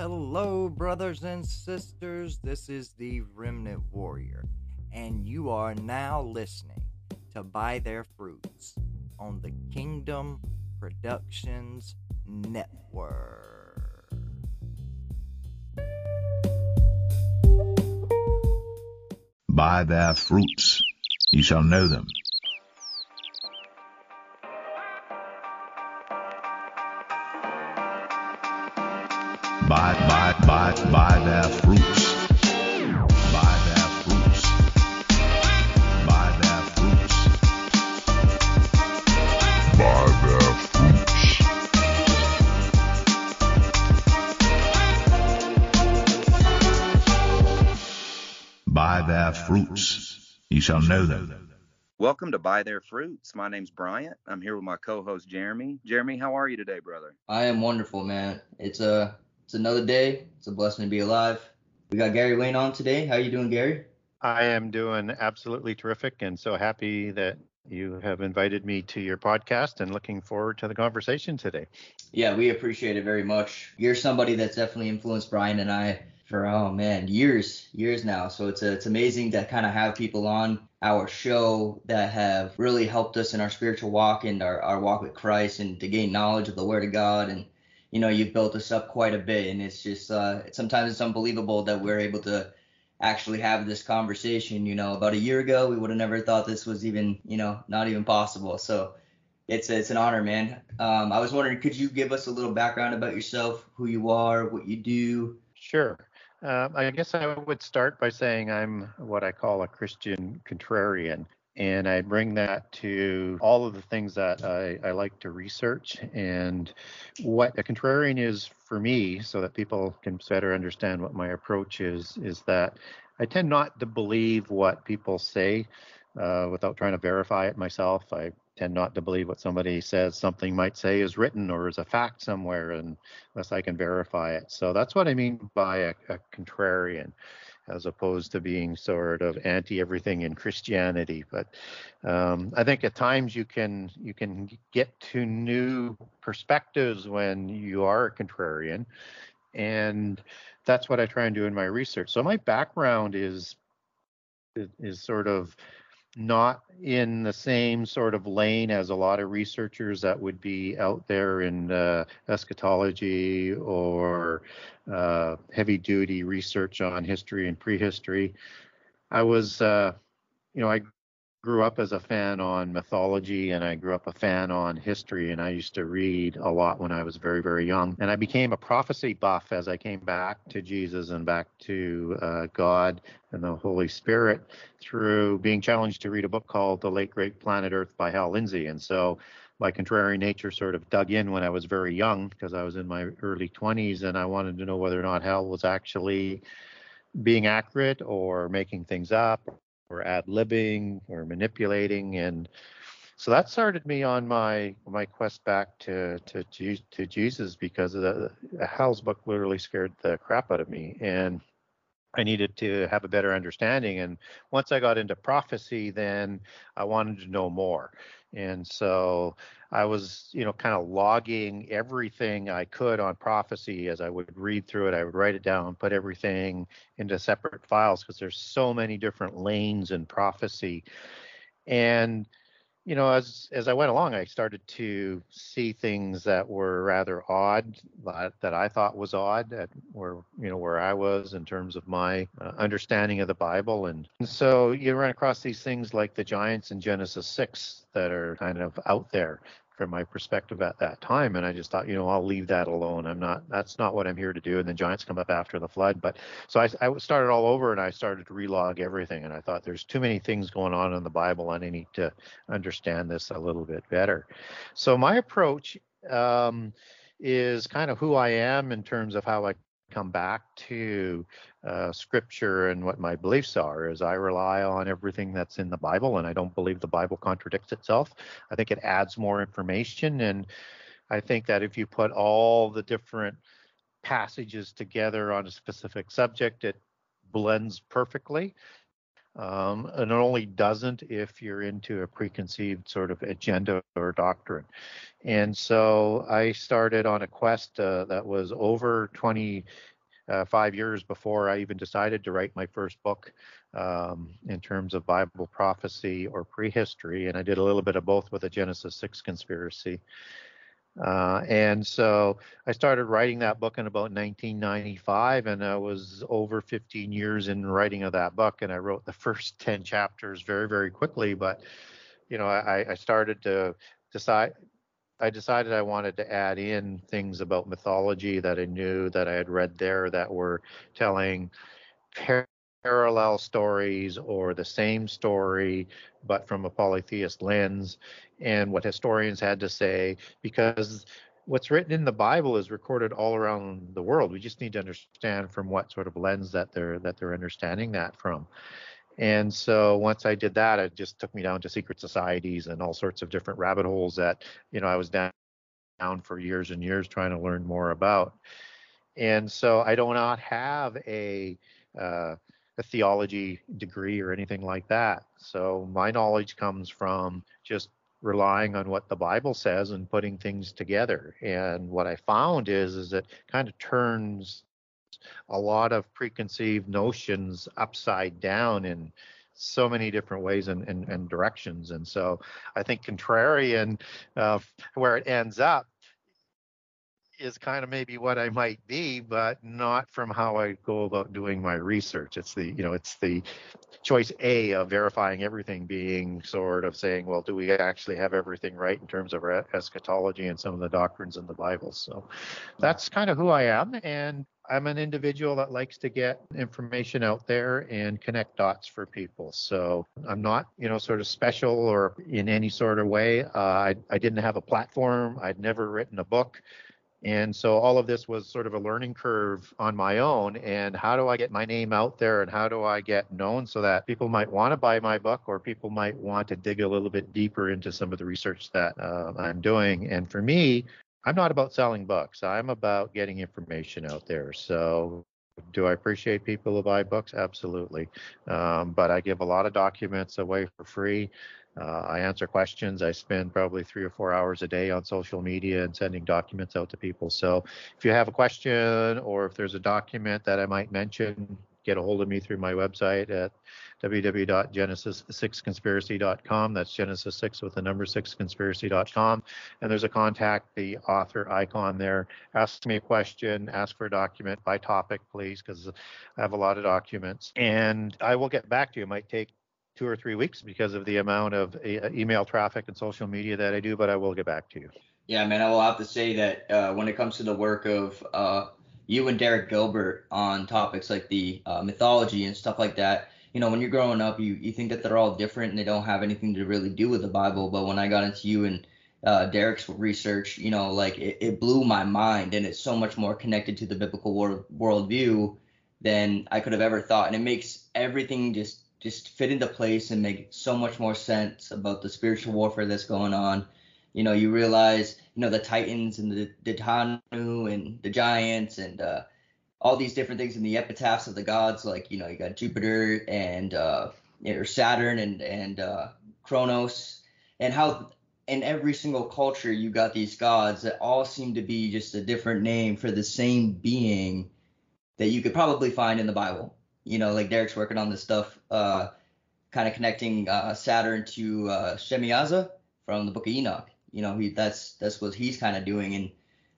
Hello, brothers and sisters. This is the Remnant Warrior, and you are now listening to By Their Fruits on the Kingdom Productions Network. By their fruits you shall know them. By, by, by, by their fruits. By their fruits. By their fruits. By their fruits. By their fruits you shall know them. Welcome to By Their Fruits. My name's Bryant. I'm here with my co-host Jeremy. Jeremy, how are you today, brother? I am wonderful, man. It's a it's another day. It's a blessing to be alive. We got Gary Wayne on today. How are you doing, Gary? I am doing absolutely terrific and so happy that you have invited me to your podcast and looking forward to the conversation today. Yeah, we appreciate it very much. You're somebody that's definitely influenced Brian and I for oh man, years, years now. So it's a, it's amazing to kind of have people on our show that have really helped us in our spiritual walk and our, our walk with Christ and to gain knowledge of the Word of God and you know you've built us up quite a bit and it's just uh, sometimes it's unbelievable that we're able to actually have this conversation you know about a year ago we would have never thought this was even you know not even possible so it's it's an honor man um, i was wondering could you give us a little background about yourself who you are what you do Sure. Um, I guess I would start by saying I'm what I call a Christian contrarian. And I bring that to all of the things that I, I like to research. And what a contrarian is for me, so that people can better understand what my approach is, is that I tend not to believe what people say uh, without trying to verify it myself. I tend not to believe what somebody says something might say is written or is a fact somewhere unless I can verify it. So that's what I mean by a, a contrarian, as opposed to being sort of anti everything in Christianity. But um, I think at times you can you can get to new perspectives when you are a contrarian, and that's what I try and do in my research. So my background is is, is sort of not in the same sort of lane as a lot of researchers that would be out there in uh, eschatology or uh, heavy duty research on history and prehistory. I was, uh, you know, I grew up as a fan on mythology and I grew up a fan on history and I used to read a lot when I was very very young. And I became a prophecy buff as I came back to Jesus and back to uh, God and the Holy Spirit through being challenged to read a book called The Late Great Planet Earth by Hal Lindsey. And so my contrary nature sort of dug in when I was very young because I was in my early 20s and I wanted to know whether or not Hal was actually being accurate or making things up or ad libbing or manipulating and so that started me on my my quest back to to to Jesus because the, the Hal's book literally scared the crap out of me and I needed to have a better understanding and once I got into prophecy then I wanted to know more and so I was you know kind of logging everything I could on prophecy as I would read through it I would write it down put everything into separate files because there's so many different lanes in prophecy. And you know as as i went along i started to see things that were rather odd that, that i thought was odd at where you know where i was in terms of my uh, understanding of the bible. And, and so you run across these things like the giants in genesis 6 that are kind of out there from my perspective at that time and i just thought you know i'll leave that alone. I'm not that's not what i'm here to do and the giants come up after the flood but so i, I started all over and i started to relog everything and i thought there's too many things going on in the bible and i need to understand this a little bit better. So my approach um, is kind of who i am in terms of how i come back to uh, scripture and what my beliefs are is i rely on everything that's in the bible and i don't believe the bible contradicts itself. I think it adds more information and i think that if you put all the different passages together on a specific subject it blends perfectly Um, and it only doesn't if you're into a preconceived sort of agenda or doctrine. And so I started on a quest uh, that was over 20 uh, years before I even decided to write my first book um, in terms of Bible prophecy or prehistory. And I did a little bit of both with the Genesis 6 conspiracy. Uh, and so I started writing that book in about 1995, and I was over 15 years in writing of that book. And I wrote the first 10 chapters very, very quickly. But, you know, I, I started to decide I decided I wanted to add in things about mythology that I knew that I had read there that were telling par- parallel stories or the same story, but from a polytheist lens, and what historians had to say, because what's written in the Bible is recorded all around the world. We just need to understand from what sort of lens that they're that they're understanding that from. And so once I did that, it just took me down to secret societies and all sorts of different rabbit holes that, you know, I was down, for years and years trying to learn more about. And so I do not have a, uh, a theology degree or anything like that. So my knowledge comes from just relying on what the Bible says and putting things together. And what I found is is it kind of turns a lot of preconceived notions upside down in so many different ways and, and, and directions. And so I think contrarian, uh, where it ends up, is kind of maybe what I might be, but not from how I go about doing my research. It's the, you know, it's the choice A of verifying everything being sort of saying, well, do we actually have everything right in terms of eschatology and some of the doctrines in the Bible? So that's kind of who I am. And I'm an individual that likes to get information out there and connect dots for people. So I'm not, you know, sort of special or in any sort of way. Uh, I, I didn't have a platform. I'd never written a book. And so all of this was sort of a learning curve on my own. And how do I get my name out there and how do I get known so that people might want to buy my book or people might want to dig a little bit deeper into some of the research that uh, I'm doing? And for me, I'm not about selling books. I'm about getting information out there. So, do I appreciate people who buy books? Absolutely. Um, but I give a lot of documents away for free. Uh, I answer questions. I spend probably three or four hours a day on social media and sending documents out to people. So, if you have a question or if there's a document that I might mention, get a hold of me through my website at www.genesis6conspiracy.com. That's Genesis 6 with the number 6conspiracy.com. And there's a contact the author icon there. Ask me a question, ask for a document by topic, please, because I have a lot of documents. And I will get back to you. It might take two or three weeks because of the amount of email traffic and social media that I do, but I will get back to you. Yeah, man, I will have to say that uh, when it comes to the work of uh, you and Derek Gilbert on topics like the uh, mythology and stuff like that, you know, when you're growing up, you, you think that they're all different and they don't have anything to really do with the Bible. But when I got into you and uh, Derek's research, you know, like it, it, blew my mind and it's so much more connected to the biblical world worldview than I could have ever thought. And it makes everything just just fit into place and make so much more sense about the spiritual warfare that's going on. You know, you realize, you know, the Titans and the, the Tanu and the Giants and uh, all these different things in the epitaphs of the gods, like you know you got Jupiter and uh, or Saturn and and uh, Kronos, and how in every single culture you got these gods that all seem to be just a different name for the same being that you could probably find in the Bible. You know, like Derek's working on this stuff, uh, kind of connecting uh, Saturn to uh, Shemiyaza from the Book of Enoch. You know, he that's that's what he's kind of doing, and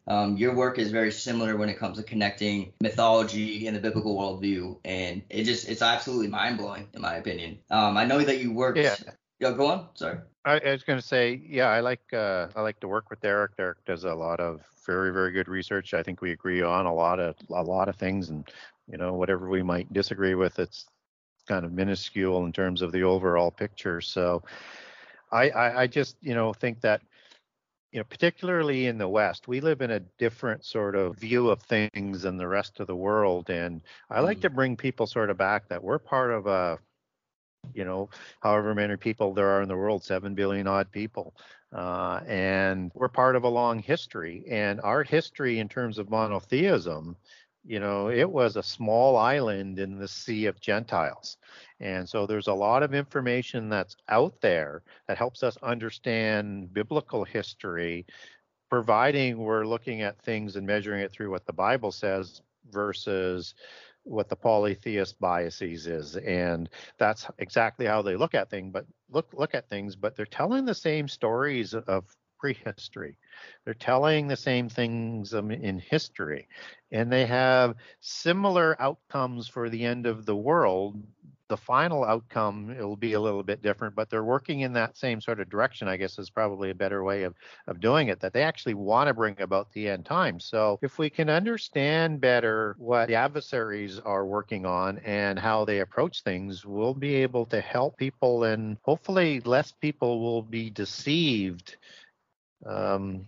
um, your work is very similar when it comes to connecting mythology and the biblical worldview, and it just it's absolutely mind blowing in my opinion. Um, I know that you worked. Yeah. Go on. Sorry. I, I was going to say, yeah, I like uh, I like to work with Derek. Derek does a lot of very very good research. I think we agree on a lot of a lot of things, and you know whatever we might disagree with, it's kind of minuscule in terms of the overall picture. So I, I, I just you know think that you know, particularly in the West, we live in a different sort of view of things than the rest of the world. And I like mm. to bring people sort of back that we're part of a, you know, however many people there are in the world, seven billion odd people. Uh, and we're part of a long history. And our history in terms of monotheism you know, it was a small island in the sea of Gentiles. And so there's a lot of information that's out there that helps us understand biblical history, providing we're looking at things and measuring it through what the Bible says versus what the polytheist biases is and that's exactly how they look at things but look look at things but they're telling the same stories of prehistory. They're telling the same things um, in history, and they have similar outcomes for the end of the world. The final outcome it will be a little bit different, but they're working in that same sort of direction. I guess is probably a better way of of doing it. That they actually want to bring about the end times. So if we can understand better what the adversaries are working on and how they approach things, we'll be able to help people, and hopefully less people will be deceived um,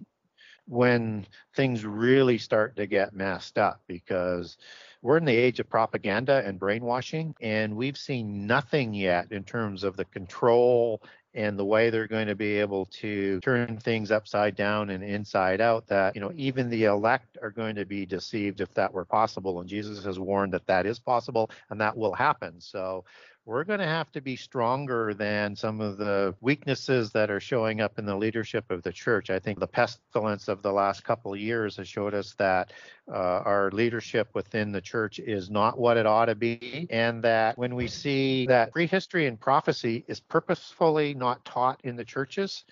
when things really start to get messed up because we're in the age of propaganda and brainwashing, and we've seen nothing yet in terms of the control and the way they're going to be able to turn things upside down and inside out that you know even the elect are going to be deceived if that were possible. And jesus has warned that that is possible and that will happen. So we're going to have to be stronger than some of the weaknesses that are showing up in the leadership of the church. I think the pestilence of the last couple of years has showed us that uh, our leadership within the church is not what it ought to be, and that when we see that prehistory and prophecy is purposefully not taught in the churches,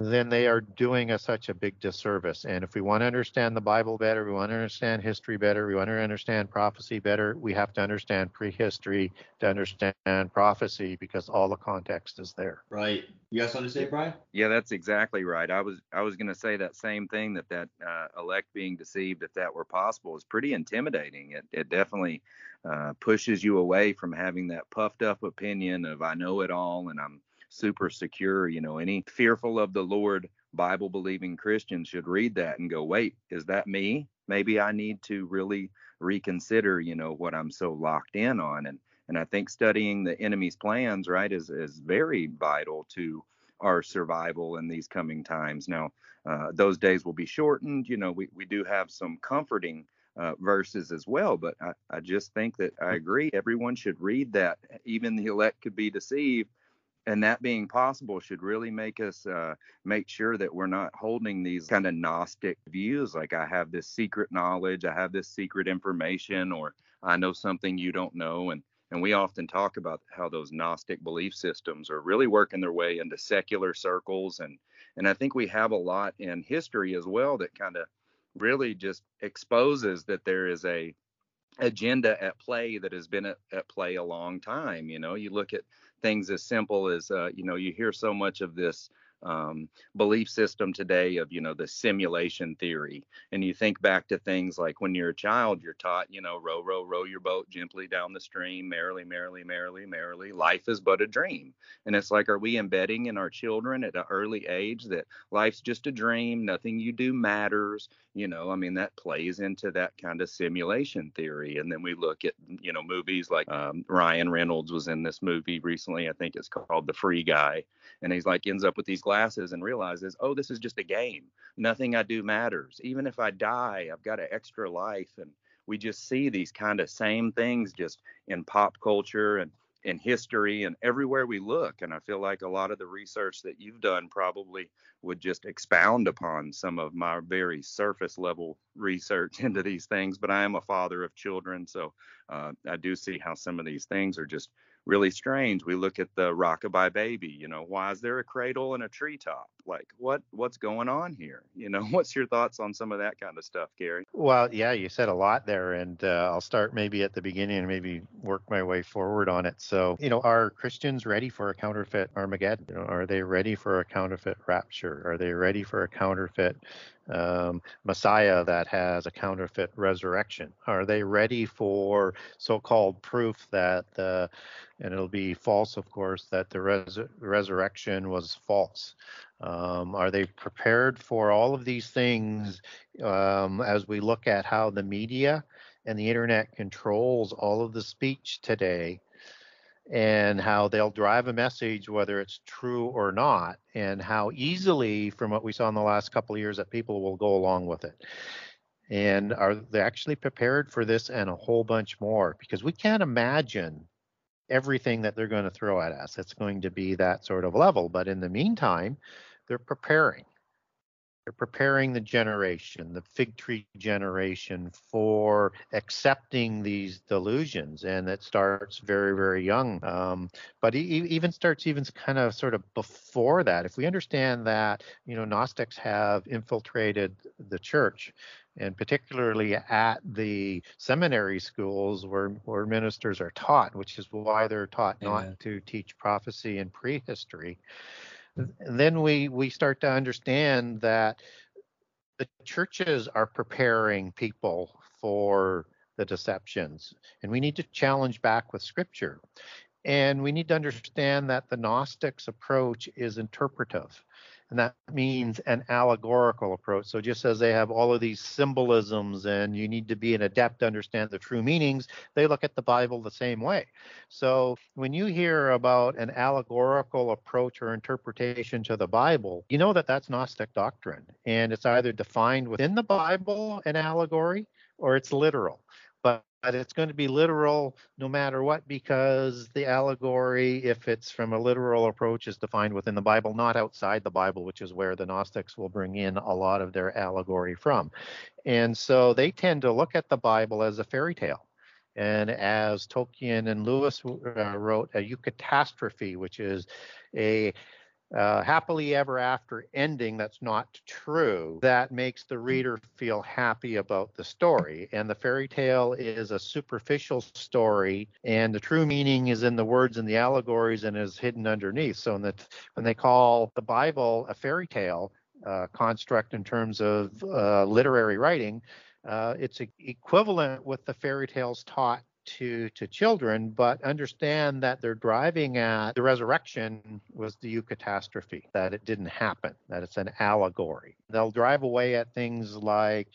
then they are doing us such a big disservice. And if we want to understand the Bible better, we want to understand history better, we want to understand prophecy better, we have to understand prehistory to understand prophecy because all the context is there. Right. You guys something to say, Brian? Yeah, that's exactly right. I was I was going to say that same thing that that uh, elect being deceived, if that were possible, is pretty intimidating. It it definitely uh, pushes you away from having that puffed up opinion of I know it all and I'm super secure. You know, any fearful of the Lord Bible believing Christians should read that and go, wait, is that me? Maybe I need to really reconsider, you know, what I'm so locked in on. And and I think studying the enemy's plans, right, is is very vital to our survival in these coming times. Now, uh, those days will be shortened. You know, we, we do have some comforting uh, verses as well, but I, I just think that I agree. Everyone should read that. Even the elect could be deceived and that being possible should really make us uh, make sure that we're not holding these kind of gnostic views like i have this secret knowledge i have this secret information or i know something you don't know and and we often talk about how those gnostic belief systems are really working their way into secular circles and and i think we have a lot in history as well that kind of really just exposes that there is a agenda at play that has been at, at play a long time you know? You look at things as simple as uh, you know you hear so much of this um, belief system today of you know the simulation theory. And you think back to things like when you're a child you're taught you know row row row your boat gently down the stream merrily merrily merrily merrily. Life is but a dream. And it's like are we embedding in our children at an early age that life's just a dream nothing you do matters? You know i mean that plays into that kind of simulation theory. And then we look at you know movies like um, ryan reynolds was in this movie recently. I think it's called the free guy and he's like ends up with these glasses and realizes oh this is just a game nothing i do matters even if i die i've got an extra life and we just see these kind of same things just in pop culture and in history and everywhere we look. And I feel like a lot of the research that you've done probably would just expound upon some of my very surface level research into these things. But I am a father of children, so uh, I do see how some of these things are just really strange. We look at the rockabye baby, you know, why is there a cradle and a treetop? Like what what's going on here? You know, what's your thoughts on some of that kind of stuff, Gary? Well, yeah, you said a lot there and uh, I'll start maybe at the beginning and maybe work my way forward on it. So, you know, are Christians ready for a counterfeit Armageddon? You know, are they ready for a counterfeit rapture? Are they ready for a counterfeit um, Messiah that has a counterfeit resurrection? Are they ready for so-called proof that the and it'll be false, of course, that the res- resurrection was false. Um, are they prepared for all of these things um, as we look at how the media and the internet controls all of the speech today? And how they'll drive a message, whether it's true or not, and how easily, from what we saw in the last couple of years, that people will go along with it. And are they actually prepared for this and a whole bunch more? Because we can't imagine everything that they're going to throw at us. It's going to be that sort of level. But in the meantime, they're preparing. They're preparing the generation, the fig tree generation, for accepting these delusions, and it starts very, very young. Um, but it even starts even kind of sort of before that. If we understand that, you know, Gnostics have infiltrated the church, and particularly at the seminary schools where, where ministers are taught, which is why they're taught not to teach prophecy and prehistory then we we start to understand that the churches are preparing people for the deceptions and we need to challenge back with scripture. And we need to understand that the gnostics approach is interpretive and that means an allegorical approach. So just as they have all of these symbolisms and you need to be an adept to understand the true meanings, they look at the Bible the same way. So when you hear about an allegorical approach or interpretation to the Bible, you know that that's Gnostic doctrine. And it's either defined within the Bible, an allegory, or it's literal but it's going to be literal no matter what because the allegory if it's from a literal approach is defined within the bible not outside the bible which is where the gnostics will bring in a lot of their allegory from. And so they tend to look at the bible as a fairy tale. And as Tolkien and Lewis uh, wrote, a eucatastrophe, which is a uh, happily ever after ending that's not true that makes the reader feel happy about the story. And the fairy tale is a superficial story and the true meaning is in the words and the allegories and is hidden underneath. So that when they call the bible a fairy tale uh, construct in terms of uh, literary writing uh, it's equivalent with the fairy tales taught to to children, but understand that they're driving at the resurrection was the eucatastrophe, that it didn't happen, that it's an allegory. They'll drive away at things like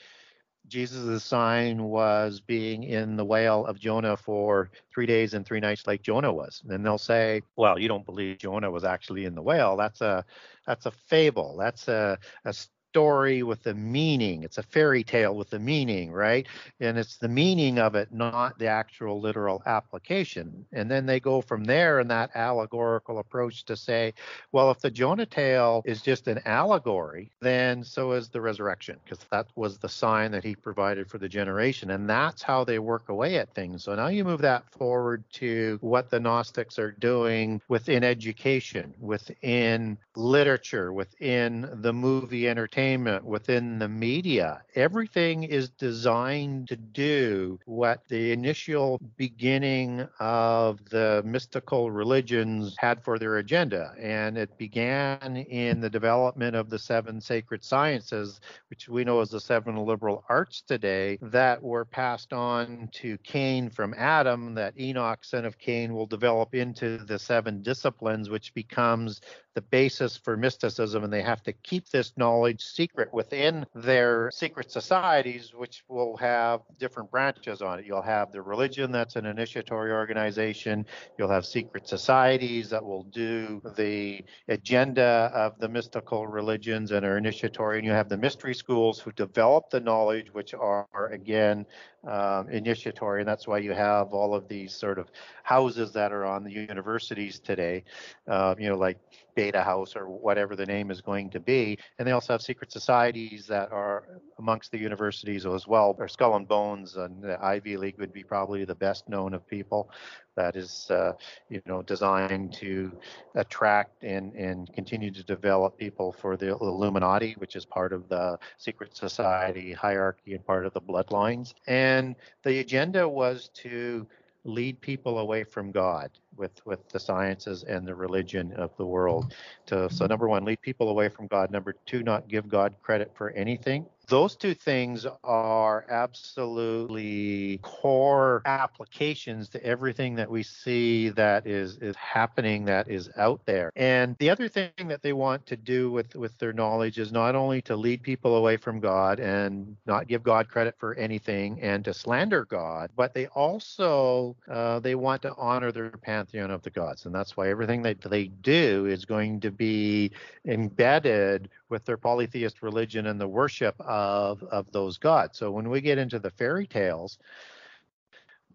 Jesus' sign was being in the whale of Jonah for three days and three nights, like Jonah was. And they'll say, "Well, you don't believe Jonah was actually in the whale. That's a that's a fable. That's a, a story with a meaning. It's a fairy tale with a meaning, right? And it's the meaning of it, not the actual literal application. And then they go from there in that allegorical approach to say, well, if the Jonah tale is just an allegory, then so is the resurrection, because that was the sign that he provided for the generation. And that's how they work away at things. So now you move that forward to what the Gnostics are doing within education, within literature, within the movie entertainment entertainment, within the media. Everything is designed to do what the initial beginning of the mystical religions had for their agenda. And it began in the development of the seven sacred sciences, which we know as the seven liberal arts today, that were passed on to Cain from Adam, that Enoch, son of Cain, will develop into the seven disciplines, which becomes the basis for mysticism, and they have to keep this knowledge secret within their secret societies, which will have different branches on it. You'll have the religion that's an initiatory organization, you'll have secret societies that will do the agenda of the mystical religions and are initiatory, and you have the mystery schools who develop the knowledge, which are, again, um, initiatory, and that's why you have all of these sort of houses that are on the universities today, uh, you know, like Beta House or whatever the name is going to be. And they also have secret societies that are amongst the universities as well. Or Skull and Bones and the Ivy League would be probably the best known of people. That is, uh, you know, designed to attract and and continue to develop people for the Illuminati, which is part of the secret society hierarchy and part of the bloodlines. And the agenda was to lead people away from God with with the sciences and the religion of the world. To, so number one, lead people away from God. Number two, not give God credit for anything those two things are absolutely core applications to everything that we see that is is happening that is out there. And the other thing that they want to do with with their knowledge is not only to lead people away from god and not give god credit for anything and to slander god but they also uh, they want to honor their pantheon of the gods. And that's why everything that they do is going to be embedded with their polytheist religion and the worship of of those gods. So when we get into the fairy tales,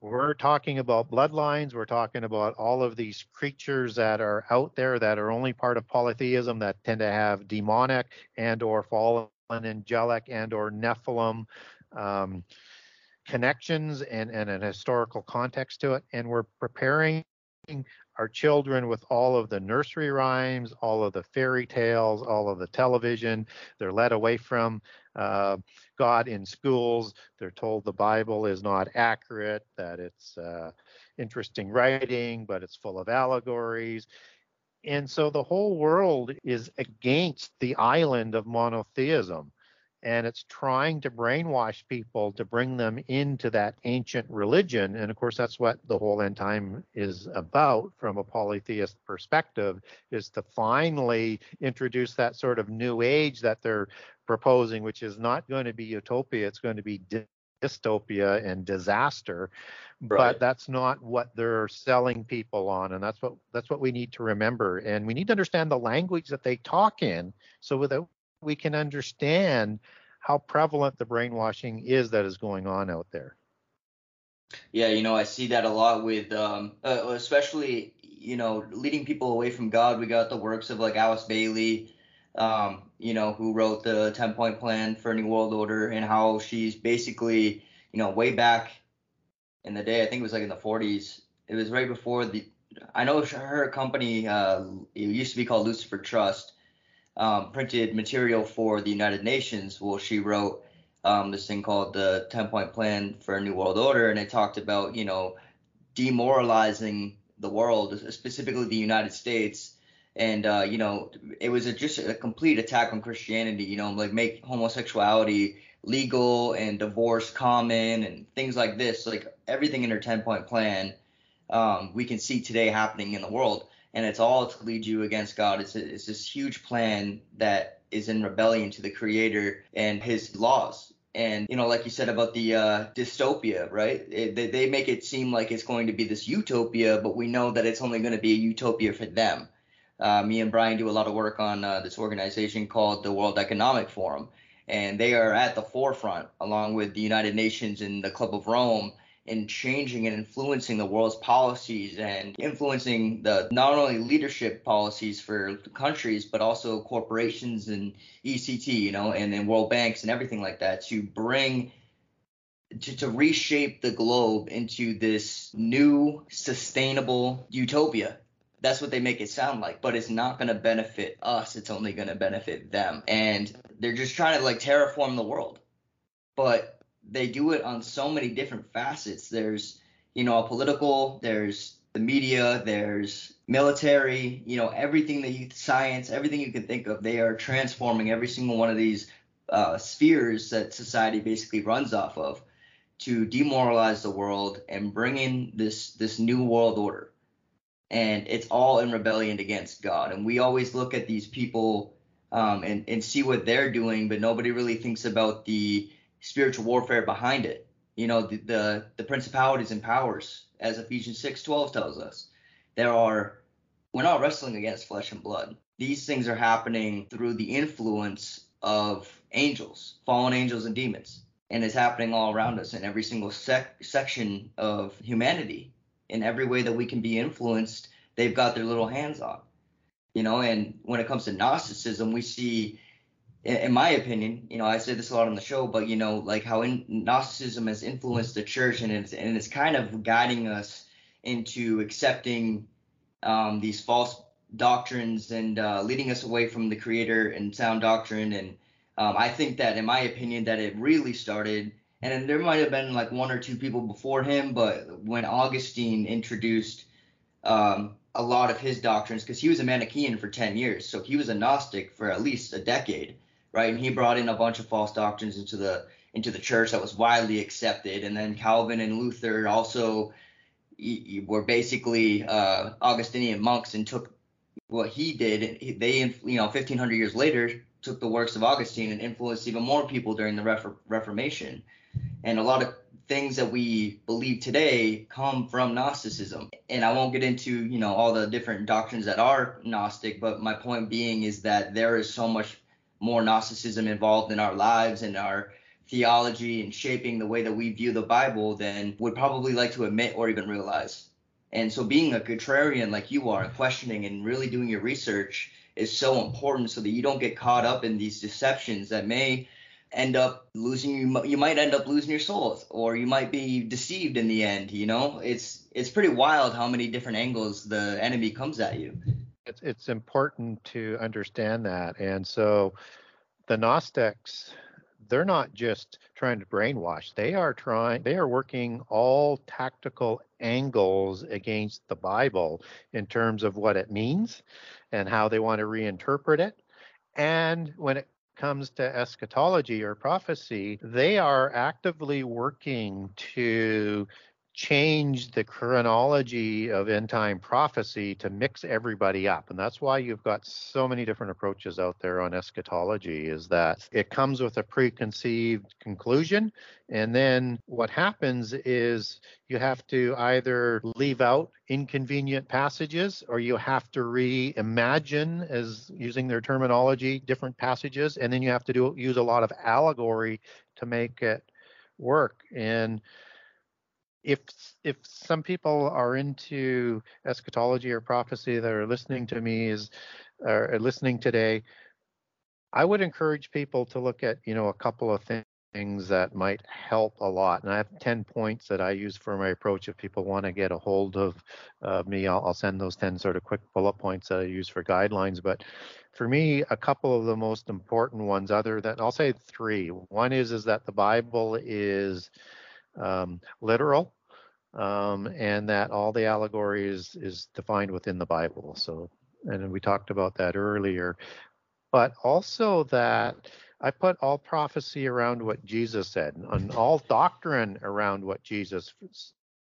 we're talking about bloodlines we're talking about all of these creatures that are out there that are only part of polytheism that tend to have demonic and or fallen angelic and or nephilim um, connections and, and an historical context to it and we're preparing our children with all of the nursery rhymes, all of the fairy tales, all of the television. They're led away from uh, God in schools. They're told the Bible is not accurate, that it's uh, interesting writing, but it's full of allegories. And so the whole world is against the island of monotheism and it's trying to brainwash people to bring them into that ancient religion. And of course that's what the whole end time is about from a polytheist perspective is to finally introduce that sort of new age that they're proposing which is not going to be utopia it's going to be dystopia and disaster. Right. but that's not what they're selling people on and that's what that's what we need to remember. And we need to understand the language that they talk in. So that we can understand how prevalent the brainwashing is that is going on out there. Yeah, you know, I see that a lot with, um, uh, especially, you know, leading people away from God. We got the works of like Alice Bailey, um, you know, who wrote the 10 point plan for a new world order and how she's basically, you know, way back in the day, I think it was like in the 40s, it was right before the, I know her company, uh, it used to be called Lucifer Trust um, printed material for the United Nations. Well, she wrote um, this thing called the 10 point plan for a new world order, and it talked about, you know, demoralizing the world, specifically the United States. And, uh, you know, it was a, just a complete attack on Christianity, you know, like make homosexuality legal and divorce common and things like this. Like everything in her 10 point plan, um, we can see today happening in the world and it's all to lead you against God. It's, a, it's this huge plan that is in rebellion to the Creator and His laws. And you know, like you said about the uh, dystopia, right? It, they, they make it seem like it's going to be this utopia, but we know that it's only going to be a utopia for them. Uh, me and Brian do a lot of work on uh, this organization called the World Economic Forum, and they are at the forefront, along with the United Nations and the Club of Rome, in changing and influencing the world's policies and influencing the not only leadership policies for countries but also corporations and ECT, you know, and, and world banks and everything like that to bring to, to reshape the globe into this new sustainable utopia. That's what they make it sound like, but it's not going to benefit us. It's only going to benefit them. And they're just trying to like terraform the world. But they do it on so many different facets. There's, you know, political, there's the media, there's military, you know, everything that you science, everything you can think of. They are transforming every single one of these uh, spheres that society basically runs off of to demoralize the world and bring in this this new world order. And it's all in rebellion against God. And we always look at these people um, and and see what they're doing, but nobody really thinks about the spiritual warfare behind it. You know, the, the, the principalities and powers, as Ephesians 6:12 tells us. There are we're not wrestling against flesh and blood. These things are happening through the influence of angels, fallen angels and demons. And it's happening all around us in every single sec- section of humanity. In every way that we can be influenced, they've got their little hands on. You know, and when it comes to Gnosticism, we see in my opinion, you know, I say this a lot on the show, but you know, like how in, Gnosticism has influenced the church and it's and it's kind of guiding us into accepting um, these false doctrines and uh, leading us away from the Creator and sound doctrine. And um, I think that, in my opinion, that it really started. And there might have been like one or two people before him, but when Augustine introduced um, a lot of his doctrines, because he was a Manichaean for 10 years, so he was a Gnostic for at least a decade right? And he brought in a bunch of false doctrines into the into the church that was widely accepted. And then Calvin and Luther also were basically uh, Augustinian monks and took what he did. They, you know, 1500 years later, took the works of Augustine and influenced even more people during the Reformation. And a lot of things that we believe today come from Gnosticism. And I won't get into, you know, all the different doctrines that are Gnostic, but my point being is that there is so much more Gnosticism involved in our lives and our theology and shaping the way that we view the Bible than would probably like to admit or even realize. And so being a contrarian like you are, and questioning and really doing your research is so important so that you don't get caught up in these deceptions that may end up losing you you might end up losing your souls or you might be deceived in the end you know it's it's pretty wild how many different angles the enemy comes at you it's it's important to understand that. And so the gnostics they're not just trying to brainwash. They are trying they are working all tactical angles against the bible in terms of what it means and how they want to reinterpret it. And when it comes to eschatology or prophecy they are actively working to change the chronology of end time prophecy to mix everybody up. And that's why you've got so many different approaches out there on eschatology is that it comes with a preconceived conclusion. And then what happens is you have to either leave out inconvenient passages or you have to reimagine as using their terminology different passages and then you have to do use a lot of allegory to make it work and if if some people are into eschatology or prophecy that are listening to me is or listening today, I would encourage people to look at you know a couple of things that might help a lot. And I have 10 points that I use for my approach. If people want to get a hold of uh, me, I'll, I'll, send those 10 sort of quick bullet points that I use for guidelines. But for me, a couple of the most important ones, other than I'll say three. One is is that the Bible is um, literal, um, and that all the allegory is, is defined within the Bible. So, and we talked about that earlier, but also that I put all prophecy around what Jesus said, and all doctrine around what Jesus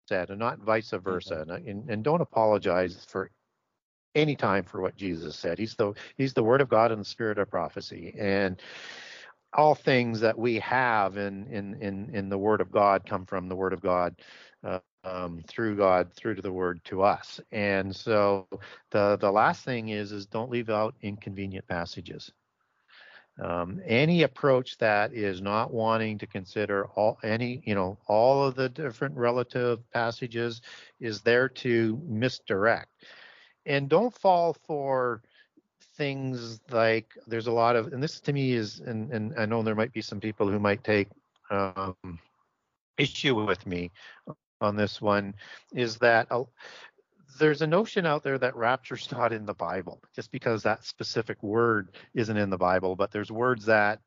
said, and not vice versa. Mm-hmm. And, and don't apologize for any time for what Jesus said. He's the he's the Word of God and the Spirit of prophecy, and all things that we have in in in in the Word of God come from the Word of God. Uh, um, through God, through to the Word to us, and so the the last thing is is don't leave out inconvenient passages. Um, any approach that is not wanting to consider all any you know all of the different relative passages is there to misdirect and don't fall for things like there's a lot of and this to me is and and I know there might be some people who might take um, issue with me on this one is that there's a notion out there that rapture's not in the Bible just because that specific word isn't in the Bible, but there's words that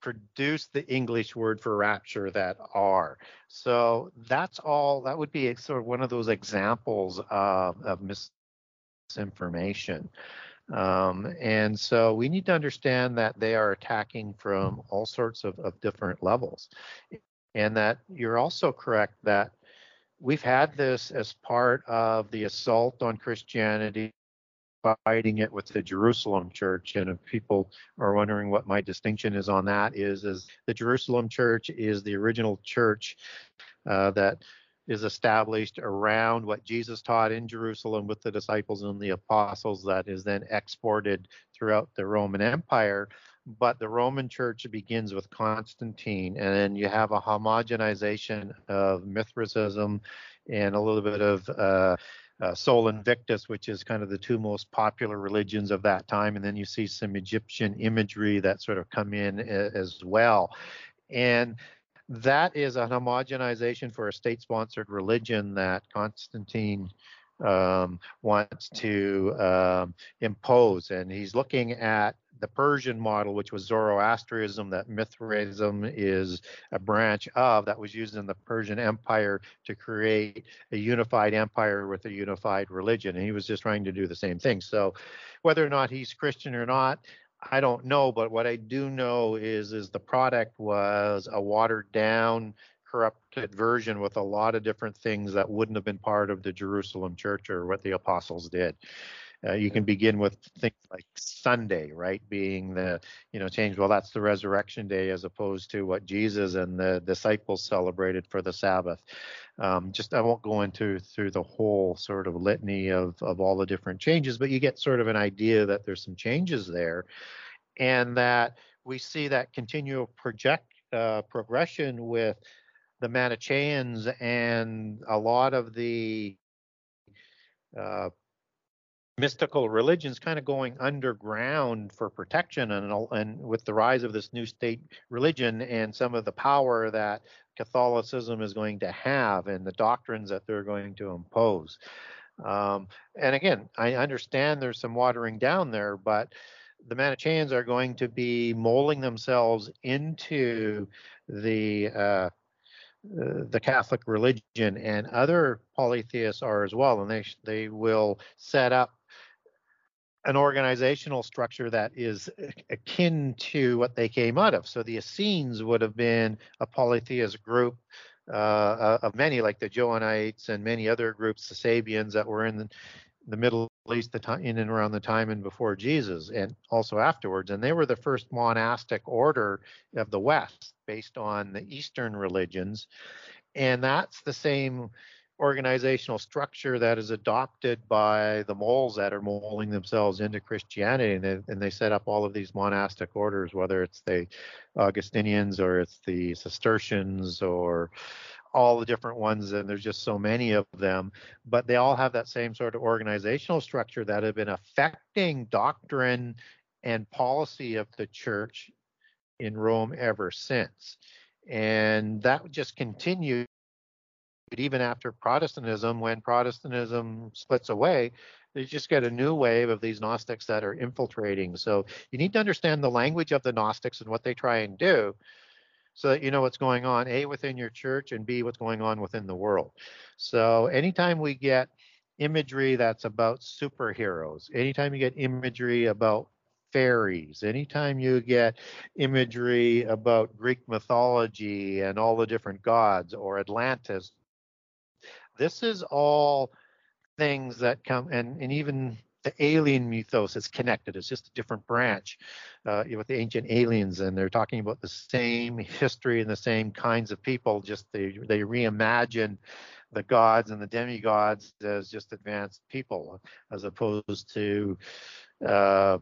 produce the English word for rapture that are. So that's all. That would be sort of one of those examples of, of misinformation. Um, and so we need to understand that they are attacking from all sorts of, of different levels. And that you're also correct that we've had this as part of the assault on Christianity, fighting it with the Jerusalem church. And if people are wondering what my distinction is on that, is is the Jerusalem church is the original church uh, that is established around what Jesus taught in Jerusalem with the disciples and the apostles that is then exported throughout the Roman Empire. But the Roman church begins with Constantine, and then you have a homogenization of Mithraism and a little bit of uh, uh, Sol Invictus, which is kind of the two most popular religions of that time. And then you see some Egyptian imagery that sort of come in a, as well. And that is a homogenization for a state sponsored religion that Constantine um, wants to um, impose. And he's looking at the Persian model, which was Zoroastrianism, that Mithraism is a branch of, that was used in the Persian Empire to create a unified empire with a unified religion. And he was just trying to do the same thing. So, whether or not he's Christian or not, I don't know, but what I do know is is the product was a watered down, corrupted version with a lot of different things that wouldn't have been part of the Jerusalem church or what the apostles did. Uh, you can begin with things like Sunday, right, being the you know change. Well, that's the resurrection day as opposed to what Jesus and the disciples celebrated for the Sabbath. Um, just I won't go into through the whole sort of litany of of all the different changes, but you get sort of an idea that there's some changes there. and that we see that continual project uh, progression with the Manichaeans and a lot of the uh, mystical religions kind of going underground for protection and and with the rise of this new state religion and some of the power that Catholicism is going to have and the doctrines that they're going to impose. Um, and again, I understand there's some watering down there, but the Manichaeans are going to be molding themselves into the uh, the Catholic religion, and other polytheists are as well, and they they will set up an organizational structure that is akin to what they came out of. So the Essenes would have been a polytheist group uh, of many, like the Johannites and many other groups, the Sabians that were in the, the Middle East, the time in and around the time and before Jesus, and also afterwards. And they were the first monastic order of the West, based on the Eastern religions, and that's the same organizational structure that is adopted by the moles that are molding themselves into Christianity, and they, and they set up all of these monastic orders, whether it's the Augustinians or it's the Cistercians or all the different ones, and there's just so many of them, but they all have that same sort of organizational structure that have been affecting doctrine and policy of the church in Rome ever since. And that just continued even after Protestantism, when Protestantism splits away, they just get a new wave of these Gnostics that are infiltrating. So you need to understand the language of the Gnostics and what they try and do so that you know what's going on, A, within your church, and B, what's going on within the world. So anytime we get imagery that's about superheroes, anytime you get imagery about fairies, anytime you get imagery about Greek mythology and all the different gods or Atlantis this is all things that come and, and even the alien mythos is connected. It's just a different branch uh, with the ancient aliens, and they're talking about the same history and the same kinds of people. Just they they reimagine the gods and the demigods as just advanced people, as opposed to uh,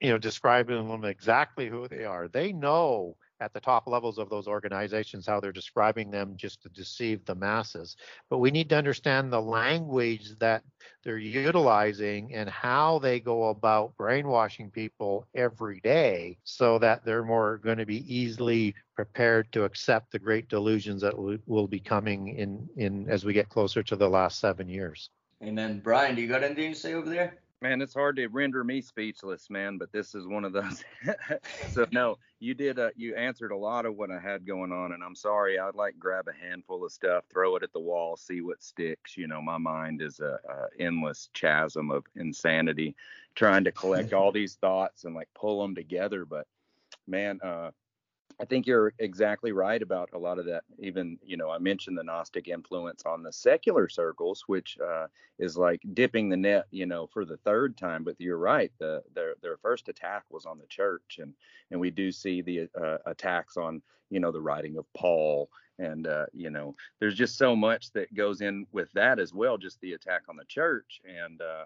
you know describing them exactly who they are. They know at the top levels of those organizations how they're describing them just to deceive the masses. But we need to understand the language that they're utilizing and how they go about brainwashing people every day so that they're more going to be easily prepared to accept the great delusions that will be coming in in as we get closer to the last 7 years. Amen. Brian, do you got anything to say over there? Man, it's hard to render me speechless, man, but this is one of those. so no, you did. Uh, you answered a lot of what I had going on, and I'm sorry. I'd like grab a handful of stuff, throw it at the wall, see what sticks. You know, my mind is a, a endless chasm of insanity, trying to collect all these thoughts and like pull them together. But man, uh, I think you're exactly right about a lot of that. Even, you know, I mentioned the Gnostic influence on the secular circles, which uh, is like dipping the net, you know, for the third time. But you're right. The their their first attack was on the church, and and we do see the uh, attacks on, you know, the writing of Paul, and uh, you know, there's just so much that goes in with that as well. Just the attack on the church, and uh,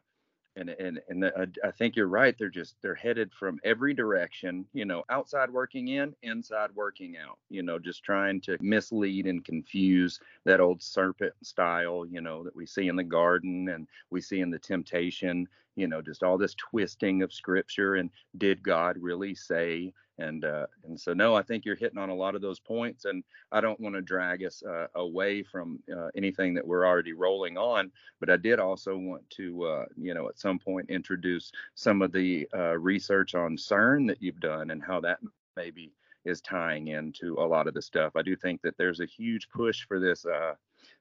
and and and the, uh, I think you're right. They're just they're headed from every direction. You know, outside working in, inside working out. You know, just trying to mislead and confuse that old serpent style. You know that we see in the garden and we see in the temptation. You know, just all this twisting of scripture and did God really say? and uh, and so no, I think you're hitting on a lot of those points, and I don't want to drag us uh, away from uh, anything that we're already rolling on, but I did also want to uh, you know at some point introduce some of the uh, research on CERN that you've done and how that maybe is tying into a lot of the stuff. I do think that there's a huge push for this uh,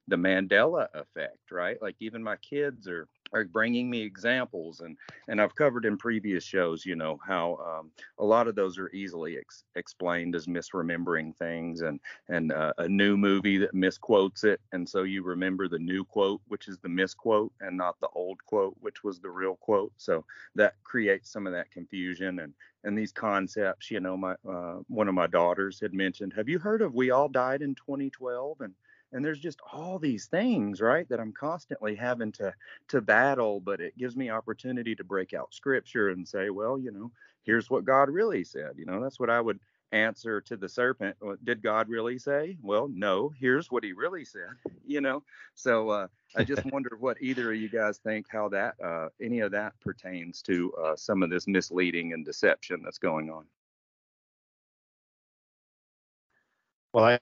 the Mandela effect, right? Like even my kids are are bringing me examples and and I've covered in previous shows you know how um, a lot of those are easily ex- explained as misremembering things and and uh, a new movie that misquotes it and so you remember the new quote which is the misquote and not the old quote which was the real quote so that creates some of that confusion and and these concepts you know my uh, one of my daughters had mentioned have you heard of we all died in 2012 and and there's just all these things right that i'm constantly having to to battle but it gives me opportunity to break out scripture and say well you know here's what god really said. You know that's what i would answer to the serpent did god really say? Well no here's what he really said. You know so uh, i just wonder what either of you guys think how that uh, any of that pertains to uh, some of this misleading and deception that's going on. Well i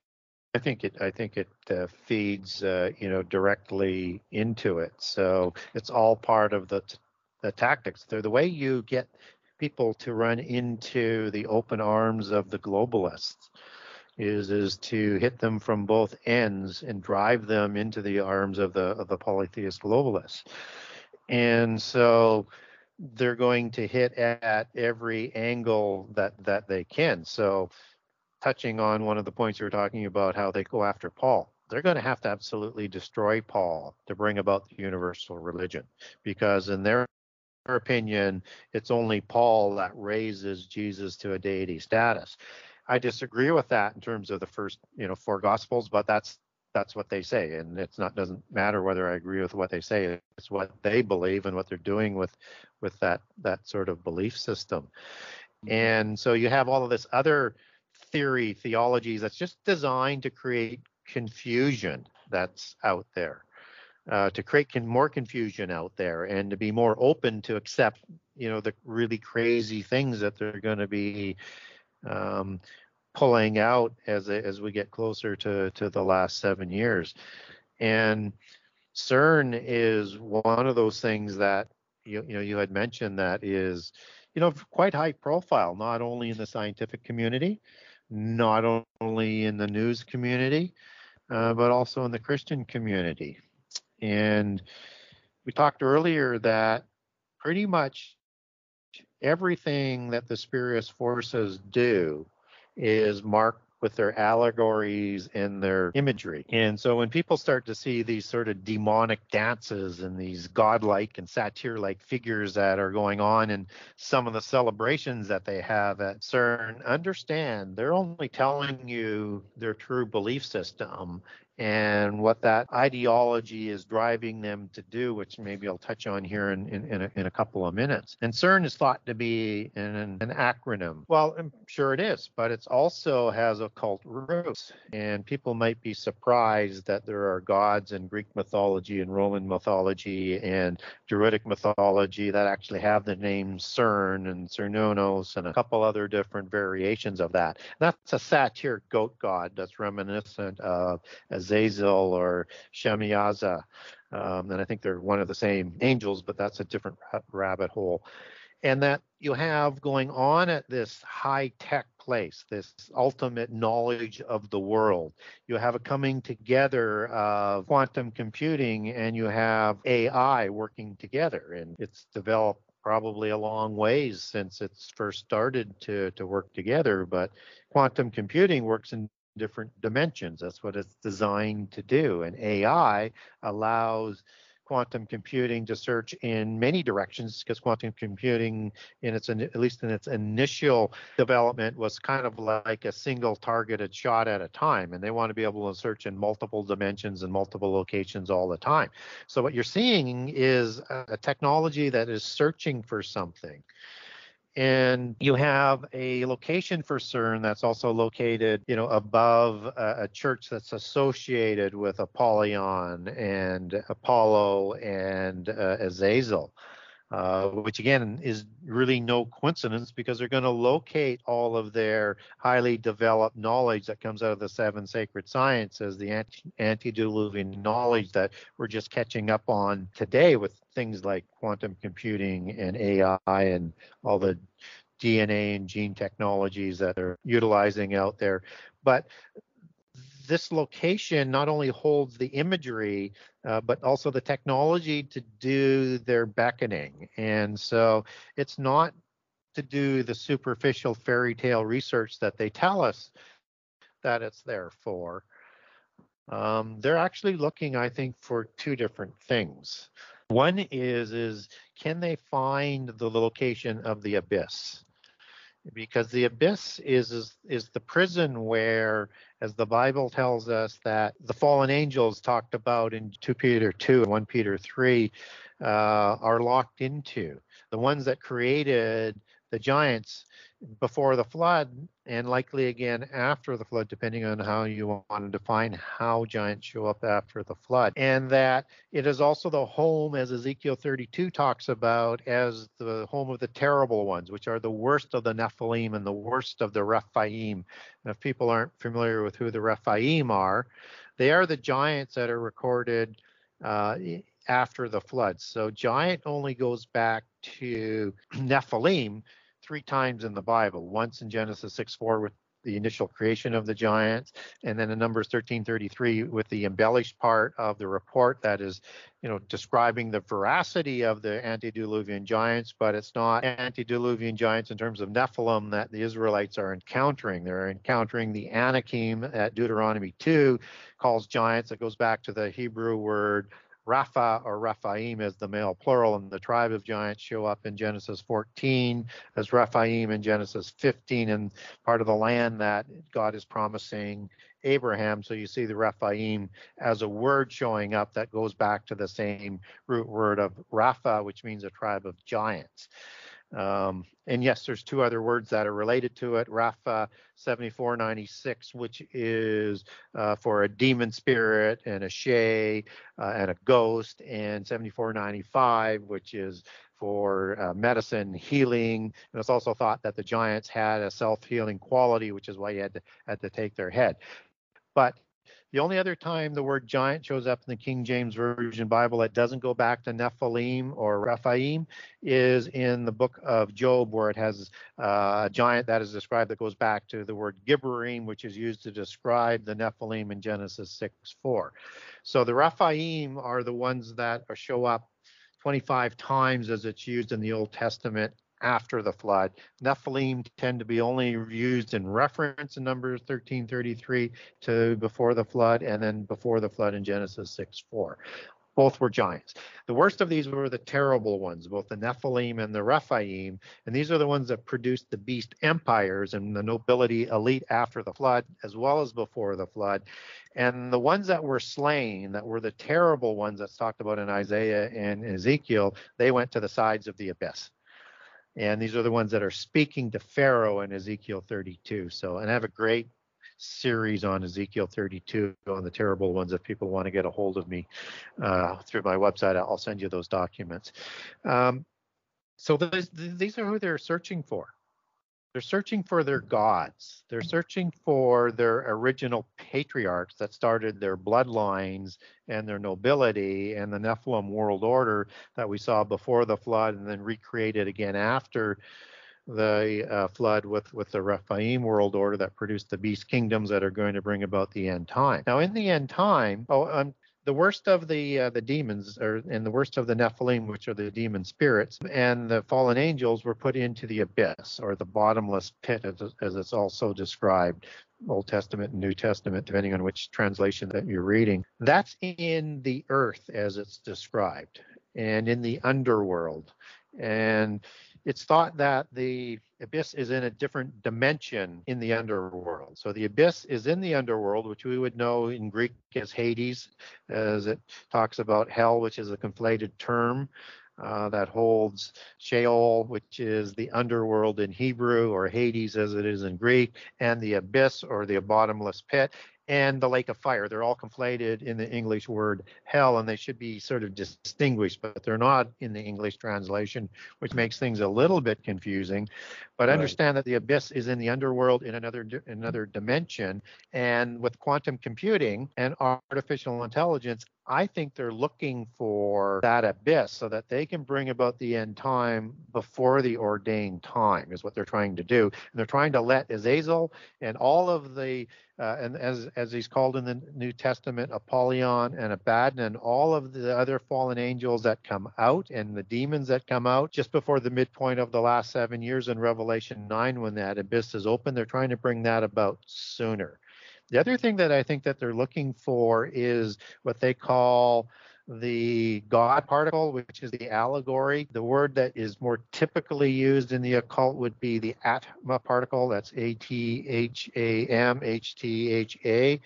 I think it. I think it uh, feeds, uh, you know, directly into it. So it's all part of the the tactics. They're the way you get people to run into the open arms of the globalists is is to hit them from both ends and drive them into the arms of the of the polytheist globalists. And so they're going to hit at every angle that that they can. So touching on one of the points you were talking about, how they go after Paul. They're going to have to absolutely destroy Paul to bring about the universal religion, because in their opinion, it's only Paul that raises Jesus to a deity status. I disagree with that in terms of the first, you know, four gospels, but that's that's what they say, and it's not doesn't matter whether I agree with what they say. It's what they believe and what they're doing with with that that sort of belief system. Mm-hmm. And so you have all of this other theory, theologies that's just designed to create confusion that's out there, uh, to create con- more confusion out there, and to be more open to accept, you know, the really crazy things that they're going to be um, pulling out as as we get closer to to the last seven years, and CERN is one of those things that you you know you had mentioned that is you know quite high profile, not only in the scientific community, not only in the news community, uh, but also in the Christian community. And we talked earlier that pretty much everything that the spurious forces do is marked with their allegories and their imagery. And so when people start to see these sort of demonic dances and these godlike and satyr-like figures that are going on in some of the celebrations that they have at CERN, understand they're only telling you their true belief system and what that ideology is driving them to do, which maybe I'll touch on here in, in, in, a, in a couple of minutes. And CERN is thought to be an, an acronym. Well, I'm sure it is, but it also has occult roots. And people might be surprised that there are gods in Greek mythology and Roman mythology and Druidic mythology that actually have the name CERN and Cernunnos and a couple other different variations of that. That's a satyr goat god that's reminiscent of as Azazel or Shemiyaza. Um, and I think they're one of the same angels, but that's a different rabbit hole. And that you have going on at this high tech place, this ultimate knowledge of the world. You have a coming together of quantum computing and you have AI working together. And it's developed probably a long ways since it's first started to, to work together. But quantum computing works in different dimensions. That's what it's designed to do. And AI allows quantum computing to search in many directions because quantum computing in its at least in its initial development was kind of like a single targeted shot at a time and they want to be able to search in multiple dimensions and multiple locations all the time so what you're seeing is a technology that is searching for something and you have a location for CERN that's also located, you know, above a, a, church that's associated with Apollyon and Apollo and uh, Azazel uh, which again is really no coincidence because they're going to locate all of their highly developed knowledge that comes out of the seven sacred sciences, the antediluvian knowledge that we're just catching up on today with things like quantum computing and AI and all the DNA and gene technologies that they're utilizing out there. But this location not only holds the imagery, uh, but also the technology to do their beckoning. And so it's not to do the superficial fairy tale research that they tell us that it's there for. Um, they're actually looking, I think, for two different things. One is is can they find the location of the abyss? Because the abyss is, is is the prison where as the bible tells us that the fallen angels talked about in 2 peter 2 and 1 peter 3 uh, are locked into. The ones that created the giants before the flood and likely again after the flood, depending on how you want to define how giants show up after the flood. And that it is also the home, as Ezekiel 32 talks about, as the home of the terrible ones, which are the worst of the Nephilim and the worst of the Rephaim. And if people aren't familiar with who the Rephaim are, they are the giants that are recorded uh, after the flood. So giant only goes back to Nephilim three times in the Bible. Once in Genesis 6 4 with the initial creation of the giants, and then in Numbers 1333 with the embellished part of the report that is, you know, describing the veracity of the antediluvian giants, but it's not antediluvian giants in terms of Nephilim that the Israelites are encountering. They're encountering the Anakim at Deuteronomy 2 calls giants. It goes back to the Hebrew word Rapha or Rephaim as the male plural, and the tribe of giants show up in Genesis 14 as Rephaim in Genesis 15, and part of the land that God is promising Abraham. So you see the Rephaim as a word showing up that goes back to the same root word of Rapha, which means a tribe of giants. Um, and yes, there's two other words that are related to it. Rapha 7496, which is uh, for a demon spirit and a shay uh, and a ghost, and 7495, which is for uh, medicine, healing. And it's also thought that the giants had a self-healing quality, which is why you had to, had to take their head. But the only other time the word giant shows up in the King James Version Bible that doesn't go back to Nephilim or Rephaim is in the book of Job, where it has uh, a giant that is described that goes back to the word Gibborim, which is used to describe the Nephilim in Genesis 6 4. So the Rephaim are the ones that show up 25 times as it's used in the Old Testament after the flood. Nephilim tend to be only used in reference in Numbers 1333 to before the flood, and then before the flood in Genesis 6 4. Both were giants. The worst of these were the terrible ones, both the Nephilim and the Rephaim, and these are the ones that produced the beast empires and the nobility elite after the flood, as well as before the flood. And the ones that were slain, that were the terrible ones that's talked about in Isaiah and Ezekiel, they went to the sides of the abyss and these are the ones that are speaking to Pharaoh in Ezekiel 32. So, and I have a great series on Ezekiel 32 on the terrible ones. If people want to get a hold of me uh, through my website, I'll send you those documents. Um, so these, these are who they're searching for. They're searching for their gods. They're searching for their original patriarchs that started their bloodlines and their nobility and the Nephilim world order that we saw before the flood and then recreated again after the uh, flood with with the Rephaim world order that produced the beast kingdoms that are going to bring about the end time. Now, in the end time, oh, um, the worst of the uh, the demons are and the worst of the Nephilim, which are the demon spirits, and the fallen angels were put into the abyss or the bottomless pit, as, as it's also described. Old Testament and New Testament, depending on which translation that you're reading. That's in the earth as it's described, and in the underworld. And it's thought that the abyss is in a different dimension in the underworld. So the abyss is in the underworld, which we would know in Greek as Hades, as it talks about hell, which is a conflated term. Uh, that holds Sheol, which is the underworld in Hebrew, or Hades as it is in Greek, and the abyss or the bottomless pit and the lake of fire. They're all conflated in the English word hell, and they should be sort of distinguished, but they're not in the English translation, which makes things a little bit confusing. But right. understand that the abyss is in the underworld in another another dimension, and with quantum computing and artificial intelligence, I think they're looking for that abyss so that they can bring about the end time before the ordained time is what they're trying to do. And they're trying to let Azazel and all of the uh, and as as he's called in the New Testament, Apollyon and Abaddon and all of the other fallen angels that come out and the demons that come out just before the midpoint of the last seven years in Revelation 9 when that abyss is open. They're trying to bring that about sooner. The other thing that I think that they're looking for is what they call the God particle, which is the allegory. The word that is more typically used in the occult would be the Atma particle. That's A T H A M H T H A,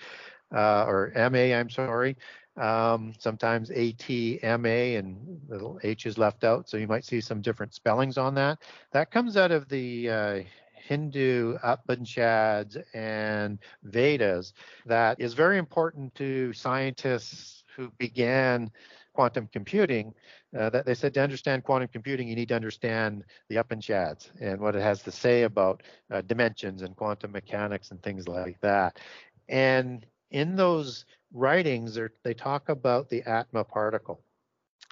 uh, or M A, I'm sorry. Um, sometimes A T M A and little H is left out. So you might see some different spellings on that. That comes out of the uh, Hindu Upanishads and Vedas that is very important to scientists who began quantum computing. Uh, that they said to understand quantum computing, you need to understand the Upanishads and what it has to say about uh, dimensions and quantum mechanics and things like that. And in those writings, they talk about the Atma particle.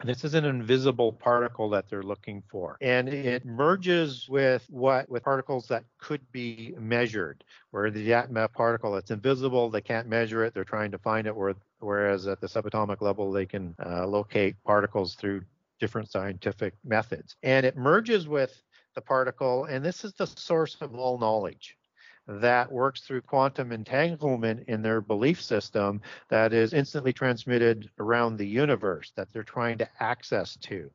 This is an invisible particle that they're looking for. And it merges with what with particles that could be measured, where the Atma particle it's invisible, they can't measure it, they're trying to find it, where, whereas at the subatomic level they can uh, locate particles through different scientific methods. And it merges with the particle, and this is the source of all knowledge that works through quantum entanglement in their belief system that is instantly transmitted around the universe that they're trying to access to.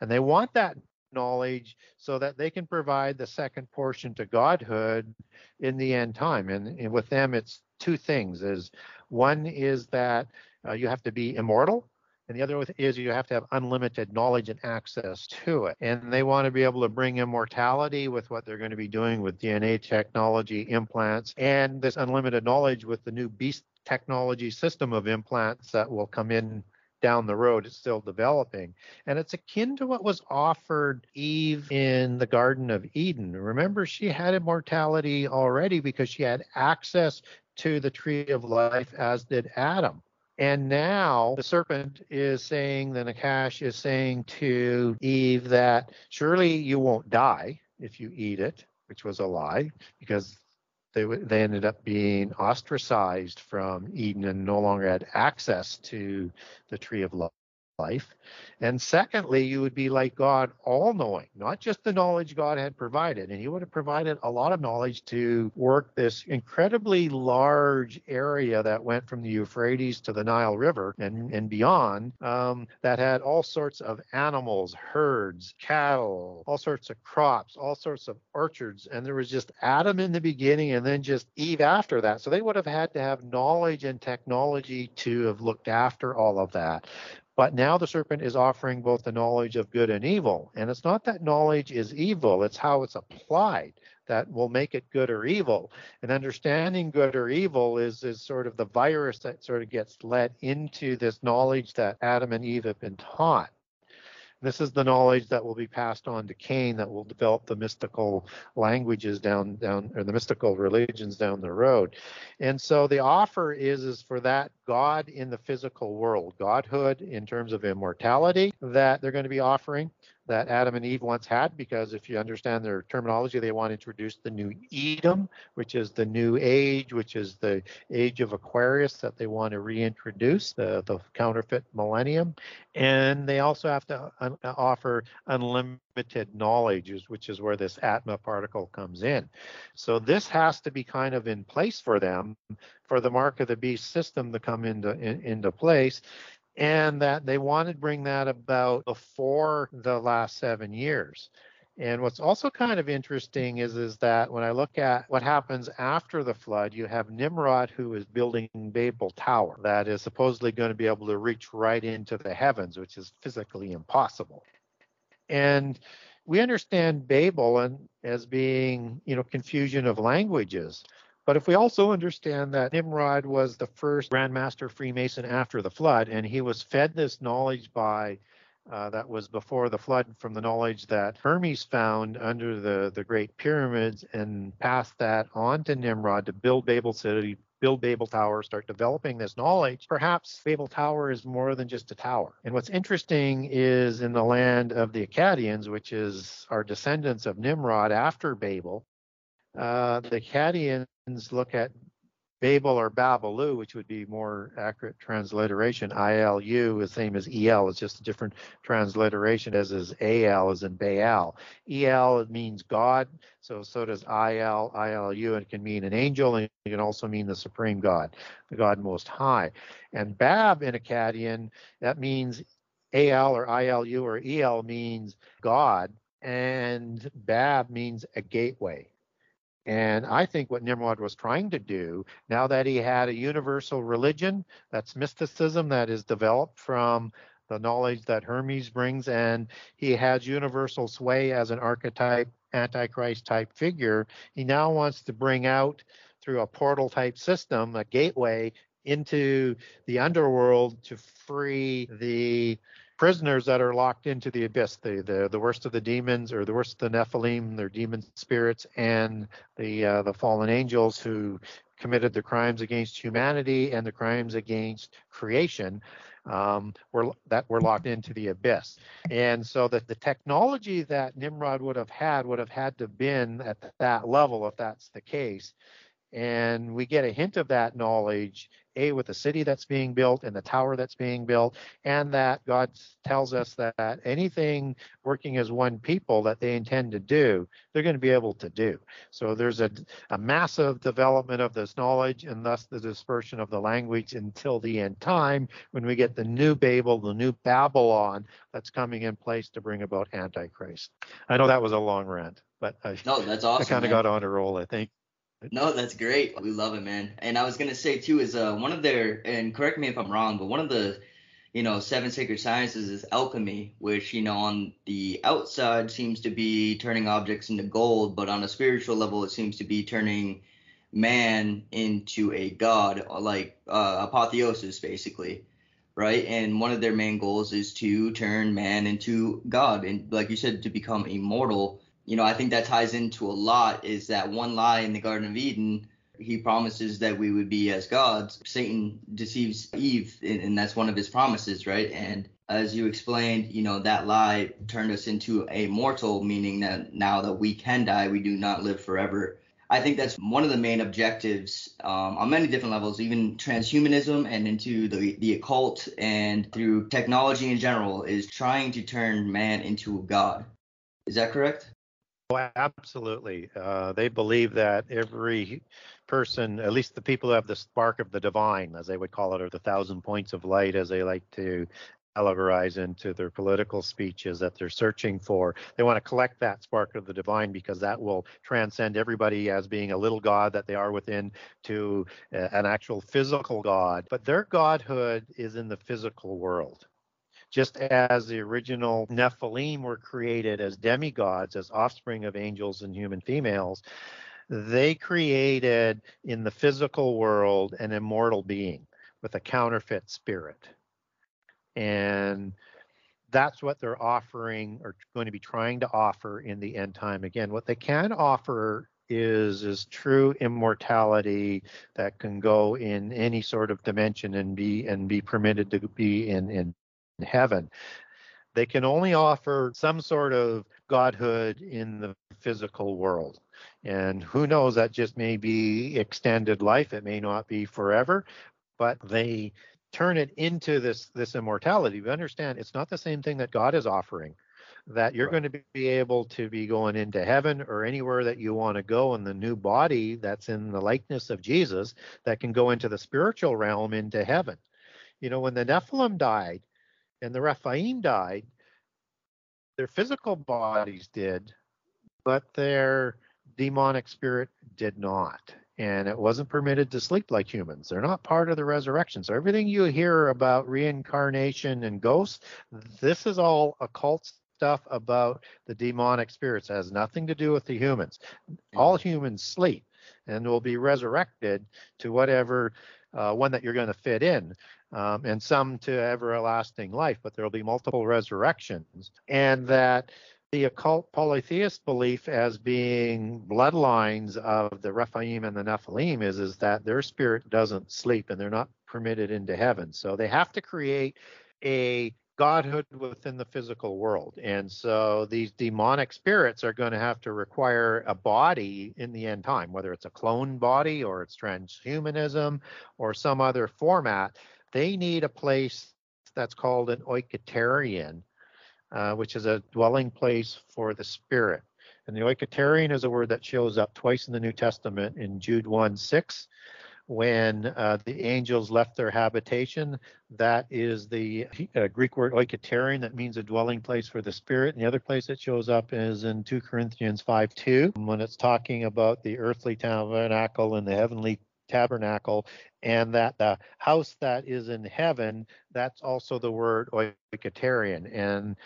And they want that knowledge so that they can provide the second portion to godhood in the end time. And, and with them, it's two things: is one is that uh, you have to be immortal, and the other is you have to have unlimited knowledge and access to it. And they want to be able to bring immortality with what they're going to be doing with DNA technology, implants, and this unlimited knowledge with the new beast technology system of implants that will come in down the road. It's still developing. And it's akin to what was offered Eve in the Garden of Eden. Remember, she had immortality already because she had access to the tree of life, as did Adam. And now the serpent is saying, the Nakash is saying to Eve that surely you won't die if you eat it, which was a lie because they, they ended up being ostracized from Eden and no longer had access to the tree of life. And secondly, you would be like God, all knowing, not just the knowledge God had provided. And He would have provided a lot of knowledge to work this incredibly large area that went from the Euphrates to the Nile River and, and beyond um, that had all sorts of animals, herds, cattle, all sorts of crops, all sorts of orchards. And there was just Adam in the beginning and then just Eve after that. So they would have had to have knowledge and technology to have looked after all of that. But now the serpent is offering both the knowledge of good and evil. And it's not that knowledge is evil, it's how it's applied that will make it good or evil. And understanding good or evil is, is sort of the virus that sort of gets let into this knowledge that Adam and Eve have been taught. This is the knowledge that will be passed on to Cain that will develop the mystical languages down down or the mystical religions down the road. And so the offer is is for that God in the physical world, Godhood in terms of immortality that they're going to be offering that Adam and Eve once had, because if you understand their terminology, they want to introduce the new Edom, which is the new age, which is the age of Aquarius that they want to reintroduce, the, the counterfeit millennium. And they also have to un- offer unlimited knowledge, which is where this Atma particle comes in. So this has to be kind of in place for them for the mark of the beast system to come into in, into place and that they wanted to bring that about before the last seven years. And what's also kind of interesting is, is that when I look at what happens after the flood, you have Nimrod who is building Babel Tower that is supposedly going to be able to reach right into the heavens, which is physically impossible. And we understand Babel and as being, you know, confusion of languages. But if we also understand that Nimrod was the first Grand Master Freemason after the flood, and he was fed this knowledge by uh, that was before the flood from the knowledge that Hermes found under the, the Great Pyramids and passed that on to Nimrod to build Babel City, build Babel Tower, start developing this knowledge, perhaps Babel Tower is more than just a tower. And what's interesting is in the land of the Akkadians, which is our descendants of Nimrod after Babel, uh, the Akkadians look at Babel or Babalu, which would be more accurate transliteration. ILU is the same as EL. It's just a different transliteration, as is AL as in Baal. EL means God, so so does IL, ILU. and It can mean an angel, and it can also mean the supreme God, the God Most High. And Bab in Akkadian, that means AL or ILU or EL means God, and Bab means a gateway. And I think what Nimrod was trying to do, now that he had a universal religion, that's mysticism that is developed from the knowledge that Hermes brings, and he has universal sway as an archetype, antichrist type figure, he now wants to bring out through a portal type system, a gateway into the underworld to free the prisoners that are locked into the abyss, the, the, the worst of the demons or the worst of the Nephilim, their demon spirits, and the uh, the fallen angels who committed the crimes against humanity and the crimes against creation um, were that were locked into the abyss. And so that the technology that Nimrod would have had would have had to been at that level if that's the case. And we get a hint of that knowledge, A, with the city that's being built and the tower that's being built, and that God tells us that anything working as one people that they intend to do, they're going to be able to do. So there's a, a massive development of this knowledge and thus the dispersion of the language until the end time when we get the new Babel, the new Babylon that's coming in place to bring about Antichrist. I know that was a long rant, but I, no, that's awesome. I kind of got on a roll, I think. No, that's great. We love it, man. And I was gonna say too is uh one of their and correct me if I'm wrong, but one of the you know seven sacred sciences is alchemy, which you know on the outside seems to be turning objects into gold, but on a spiritual level it seems to be turning man into a god, like uh, apotheosis basically, right? And one of their main goals is to turn man into God, and like you said, to become immortal you know, I think that ties into a lot is that one lie in the Garden of Eden. He promises that we would be as gods. Satan deceives Eve, and that's one of his promises, right? And as you explained, you know, that lie turned us into a mortal, meaning that now that we can die, we do not live forever. I think that's one of the main objectives um, on many different levels, even transhumanism and into the, the occult and through technology in general, is trying to turn man into a god. Is that correct? Oh, absolutely. Uh, they believe that every person, at least the people who have the spark of the divine, as they would call it, or the thousand points of light, as they like to allegorize into their political speeches that they're searching for. They want to collect that spark of the divine because that will transcend everybody as being a little god that they are within to an actual physical god. But their godhood is in the physical world just as the original Nephilim were created as demigods, as offspring of angels and human females, they created in the physical world an immortal being with a counterfeit spirit. And that's what they're offering or going to be trying to offer in the end time again what they can offer is is true immortality that can go in any sort of dimension and be and be permitted to be in in heaven. They can only offer some sort of godhood in the physical world. And who knows, that just may be extended life. It may not be forever, but they turn it into this this immortality. We understand it's not the same thing that God is offering. That you're right. going to be able to be going into heaven or anywhere that you want to go in the new body that's in the likeness of Jesus that can go into the spiritual realm into heaven. You know, when the Nephilim died, and the Rephaim died, their physical bodies did, but their demonic spirit did not. And it wasn't permitted to sleep like humans. They're not part of the resurrection. So everything you hear about reincarnation and ghosts, this is all occult stuff about the demonic spirits. It has nothing to do with the humans. All humans sleep and will be resurrected to whatever uh, one that you're going to fit in um, and some to everlasting life, but there will be multiple resurrections. And that the occult polytheist belief as being bloodlines of the Rephaim and the Nephilim is, is that their spirit doesn't sleep and they're not permitted into heaven. So they have to create a godhood within the physical world. And so these demonic spirits are going to have to require a body in the end time, whether it's a clone body or it's transhumanism or some other format. They need a place that's called an oiketerion, uh, which is a dwelling place for the spirit. And the oiketerion is a word that shows up twice in the New Testament in Jude 1 6 when uh, the angels left their habitation. That is the uh, Greek word oiketerion, that means a dwelling place for the spirit. And the other place it shows up is in 2 Corinthians 5 2, when it's talking about the earthly tabernacle and the heavenly tabernacle, and that the house that is in heaven, that's also the word oiketerion. And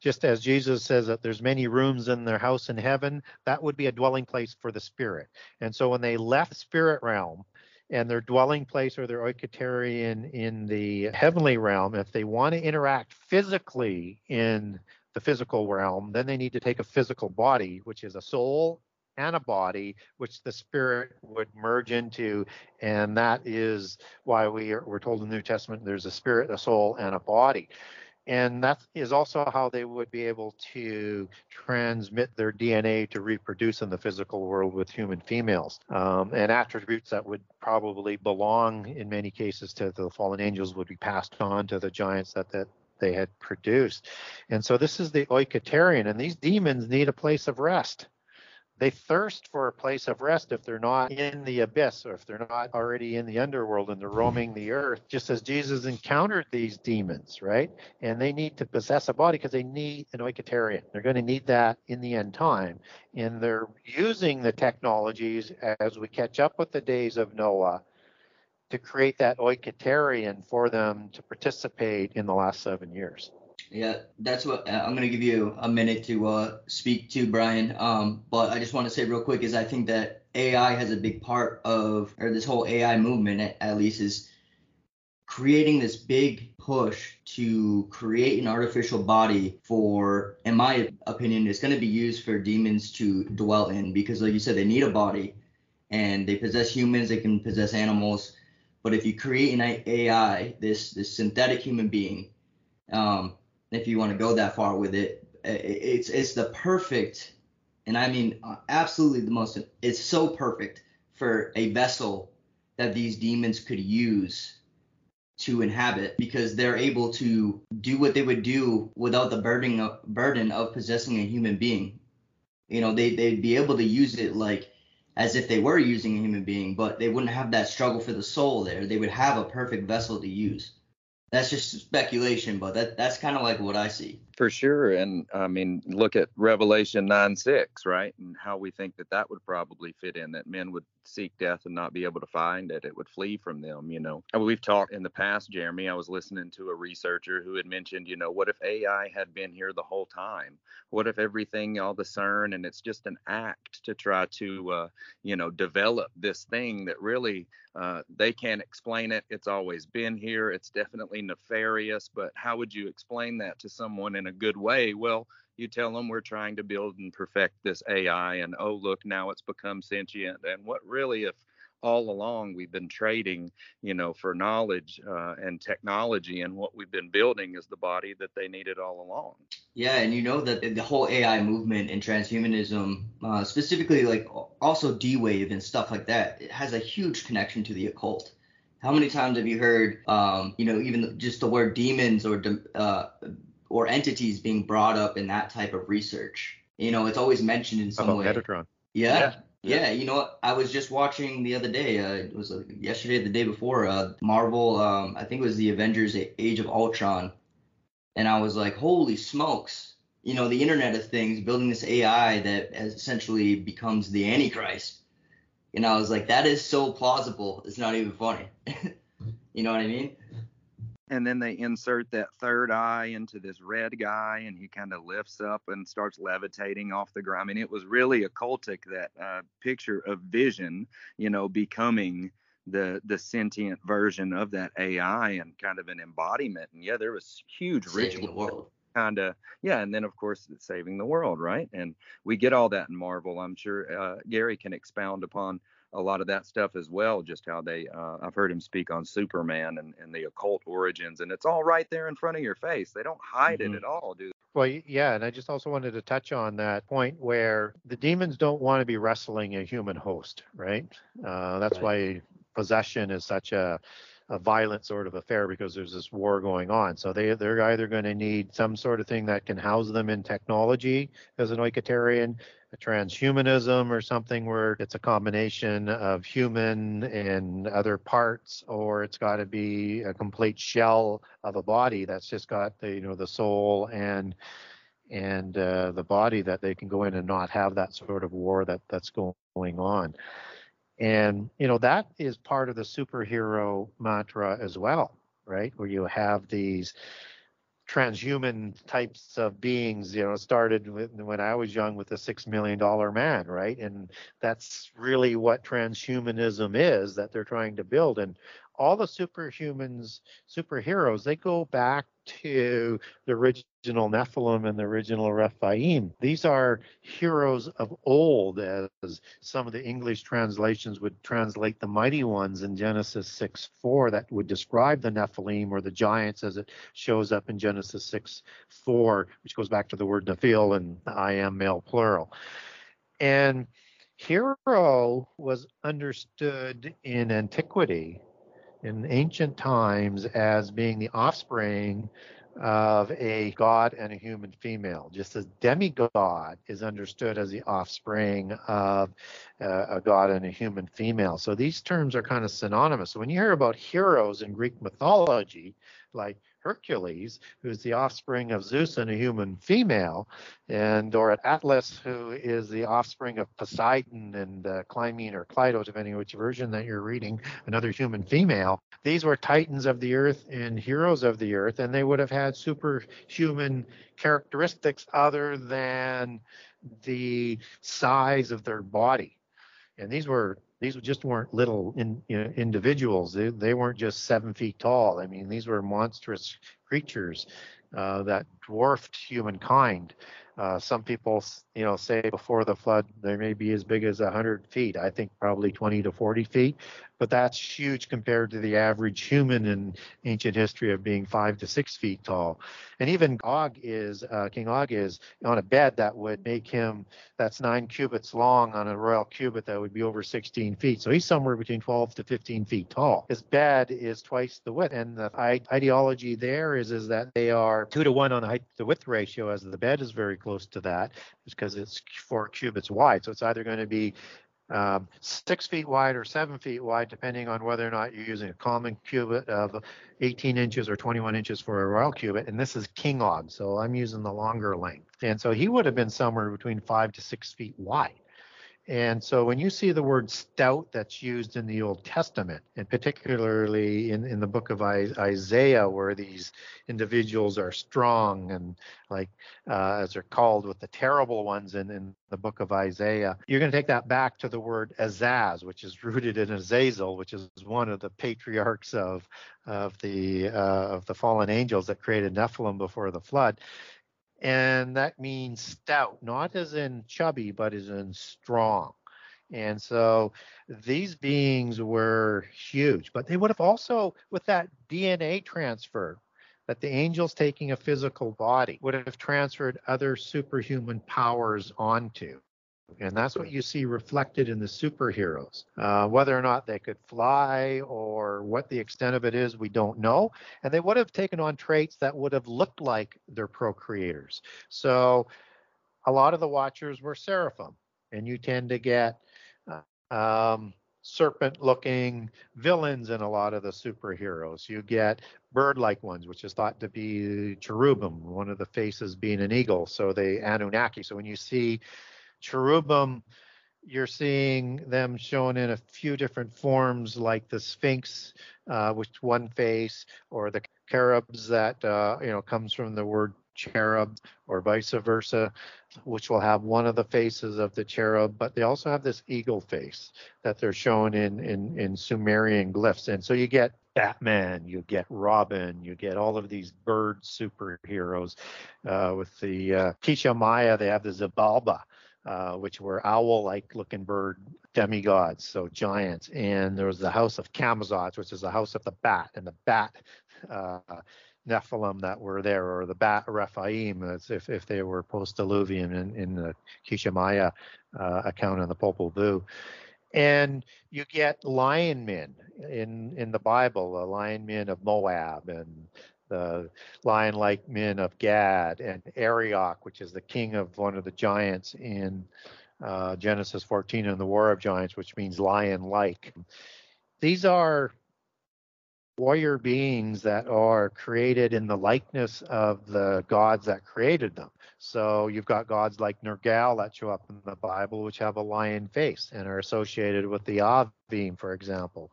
just as Jesus says that there's many rooms in their house in heaven, that would be a dwelling place for the spirit. And so when they left spirit realm, and their dwelling place or their oiketerion in the heavenly realm, if they want to interact physically in the physical realm, then they need to take a physical body, which is a soul and a body, which the spirit would merge into. And that is why we are, we're told in the New Testament there's a spirit, a soul, and a body and that is also how they would be able to transmit their DNA to reproduce in the physical world with human females. Um, and attributes that would probably belong in many cases to the fallen angels would be passed on to the giants that, that they had produced. And so this is the oiketerion, and these demons need a place of rest they thirst for a place of rest if they're not in the abyss or if they're not already in the underworld and they're roaming the earth, just as Jesus encountered these demons, right? And they need to possess a body because they need an oiketerion. They're going to need that in the end time. And they're using the technologies as we catch up with the days of Noah to create that oiketerion for them to participate in the last seven years. Yeah, that's what uh, I'm gonna give you a minute to uh, speak to Brian. Um, but I just want to say real quick is I think that AI has a big part of, or this whole AI movement at, at least is creating this big push to create an artificial body for, in my opinion, it's going to be used for demons to dwell in because, like you said, they need a body and they possess humans, they can possess animals. But if you create an AI, this this synthetic human being, um, if you want to go that far with it, it's it's the perfect, and I mean uh, absolutely the most. It's so perfect for a vessel that these demons could use to inhabit because they're able to do what they would do without the burden of, burden of possessing a human being. You know, they they'd be able to use it like as if they were using a human being, but they wouldn't have that struggle for the soul there. They would have a perfect vessel to use that's just speculation, but that that's kind of like what I see. For sure, and I mean, look at Revelation nine six, right, and how we think that that would probably fit in. That men would seek death and not be able to find it; it would flee from them. You know, and we've talked in the past, Jeremy. I was listening to a researcher who had mentioned, you know, what if AI had been here the whole time? What if everything, all the CERN, and it's just an act to try to, uh, you know, develop this thing that really uh, they can't explain it. It's always been here. It's definitely nefarious, but how would you explain that to someone in a good way? Well, you tell them we're trying to build and perfect this AI, and oh, look, now it's become sentient. And what really, if all along we've been trading, you know, for knowledge uh, and technology, and what we've been building is the body that they needed all along. Yeah, and you know that the whole AI movement and transhumanism, uh, specifically like also D-Wave and stuff like that, it has a huge connection to the occult. How many times have you heard, um, you know, even just the word demons or uh, or entities being brought up in that type of research? You know, it's always mentioned in some About way. Metatron. Yeah, yeah. You know what? I was just watching the other day. Uh, it was uh, yesterday, the day before. Uh, Marvel. Um, I think it was the Avengers: Age of Ultron, and I was like, holy smokes! You know, the Internet of Things, building this AI that essentially becomes the Antichrist. And I was like, that is so plausible. It's not even funny. you know what I mean? And then they insert that third eye into this red guy and he kind of lifts up and starts levitating off the ground. I mean it was really occultic that uh, picture of vision you know becoming the the sentient version of that ai and kind of an embodiment. And yeah there was huge ritual kind of yeah and then of course saving the world right? And we get all that in marvel i'm sure uh, gary can expound upon a lot of that stuff as well. Just how they, uh, I've heard him speak on Superman and, and the occult origins, and it's all right there in front of your face. They don't hide mm-hmm. it at all, do well, yeah, and I just also wanted to touch on that point where the demons don't want to be wrestling a human host, right? Uh, that's right. why possession is such a a violent sort of affair because there's this war going on. So they they're either going to need some sort of thing that can house them in technology as an oiketerion, a transhumanism or something where it's a combination of human and other parts, or it's got to be a complete shell of a body that's just got the you know the soul and and uh, the body that they can go in and not have that sort of war that that's going on. And, you know, that is part of the superhero mantra as well, right? Where you have these transhuman types of beings, you know, started with, when I was young with the six million dollar man, right? And that's really what transhumanism is that they're trying to build. And all the superhumans, superheroes, they go back to the original Nephilim and the original Rephaim. These are heroes of old, as some of the English translations would translate the mighty ones in Genesis 6 4 that would describe the Nephilim or the giants as it shows up in Genesis 6 4, which goes back to the word Nephil and I am male plural. And hero was understood in antiquity in ancient times as being the offspring of a god and a human female, just as demigod is understood as the offspring of uh, a god and a human female. So these terms are kind of synonymous. So when you hear about heroes in Greek mythology, like Hercules, who's the offspring of Zeus and a human female, and or at Atlas, who is the offspring of Poseidon and uh, Clymene or Cleito, depending on which version that you're reading, another human female. These were titans of the earth and heroes of the earth, and they would have had superhuman characteristics other than the size of their body. And these were these just weren't little in, you know, individuals. They, they weren't just seven feet tall. I mean, these were monstrous creatures uh, that dwarfed humankind. Uh, some people, you know, say before the flood they may be as big as 100 feet. I think probably 20 to 40 feet, but that's huge compared to the average human in ancient history of being five to six feet tall. And even Og is uh, King Og is on a bed that would make him that's nine cubits long on a royal cubit that would be over 16 feet. So he's somewhere between 12 to 15 feet tall. His bed is twice the width, and the ideology there is is that they are two to one on the height to width ratio, as the bed is very close to that because it's four cubits wide. So it's either going to be um, six feet wide or seven feet wide, depending on whether or not you're using a common cubit of 18 inches or 21 inches for a royal cubit. And this is King Og, so I'm using the longer length. And so he would have been somewhere between five to six feet wide. And so when you see the word stout that's used in the Old Testament, and particularly in, in the book of Isaiah, where these individuals are strong and like uh, as they're called with the terrible ones in, in the book of Isaiah, you're going to take that back to the word Azaz, which is rooted in Azazel, which is one of the patriarchs of of the uh, of the fallen angels that created Nephilim before the flood and that means stout, not as in chubby, but as in strong. And so these beings were huge, but they would have also, with that DNA transfer, that the angels taking a physical body would have transferred other superhuman powers onto. And that's what you see reflected in the superheroes. Uh, whether or not they could fly or what the extent of it is, we don't know. And they would have taken on traits that would have looked like their procreators. So a lot of the Watchers were seraphim, and you tend to get um, serpent looking villains in a lot of the superheroes. You get bird like ones, which is thought to be cherubim, one of the faces being an eagle. So they Anunnaki. So when you see cherubim, you're seeing them shown in a few different forms, like the Sphinx, uh, with one face, or the cherubs that uh, you know comes from the word cherub, or vice versa, which will have one of the faces of the cherub, but they also have this eagle face that they're shown in in, in Sumerian glyphs, and so you get Batman, you get Robin, you get all of these bird superheroes. Uh, with the uh, Quiché Maya, they have the Xibalba, uh, which were owl-like looking bird demigods, so giants. And there was the house of Camazotz, which is the house of the bat, and the bat uh, Nephilim that were there, or the Bat Rephaim, as if, if they were post-diluvian in, in the Quiché Maya uh, account in the Popol Vuh. And you get lion men in in the Bible, the lion men of Moab and the lion-like men of Gad and Arioch, which is the king of one of the giants in uh, Genesis 14 and the War of Giants, which means lion-like. These are warrior beings that are created in the likeness of the gods that created them. So you've got gods like Nergal that show up in the Bible, which have a lion face and are associated with the Avim, for example.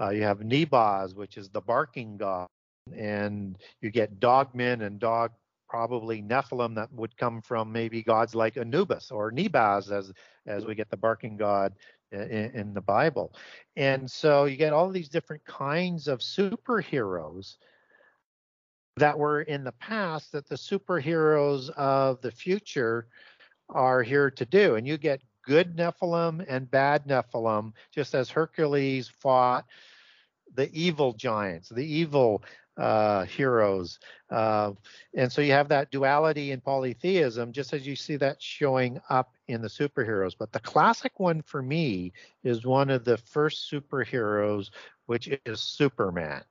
Uh, you have Nibhaz, which is the barking god, and you get dogmen and dog probably Nephilim that would come from maybe gods like Anubis or Nibhaz as as we get the barking god in, in the Bible. And so you get all these different kinds of superheroes that were in the past that the superheroes of the future are here to do. And you get good Nephilim and bad Nephilim, just as Hercules fought the evil giants, the evil uh, heroes. Uh, and so you have that duality in polytheism, just as you see that showing up in the superheroes. But the classic one for me is one of the first superheroes, which is Superman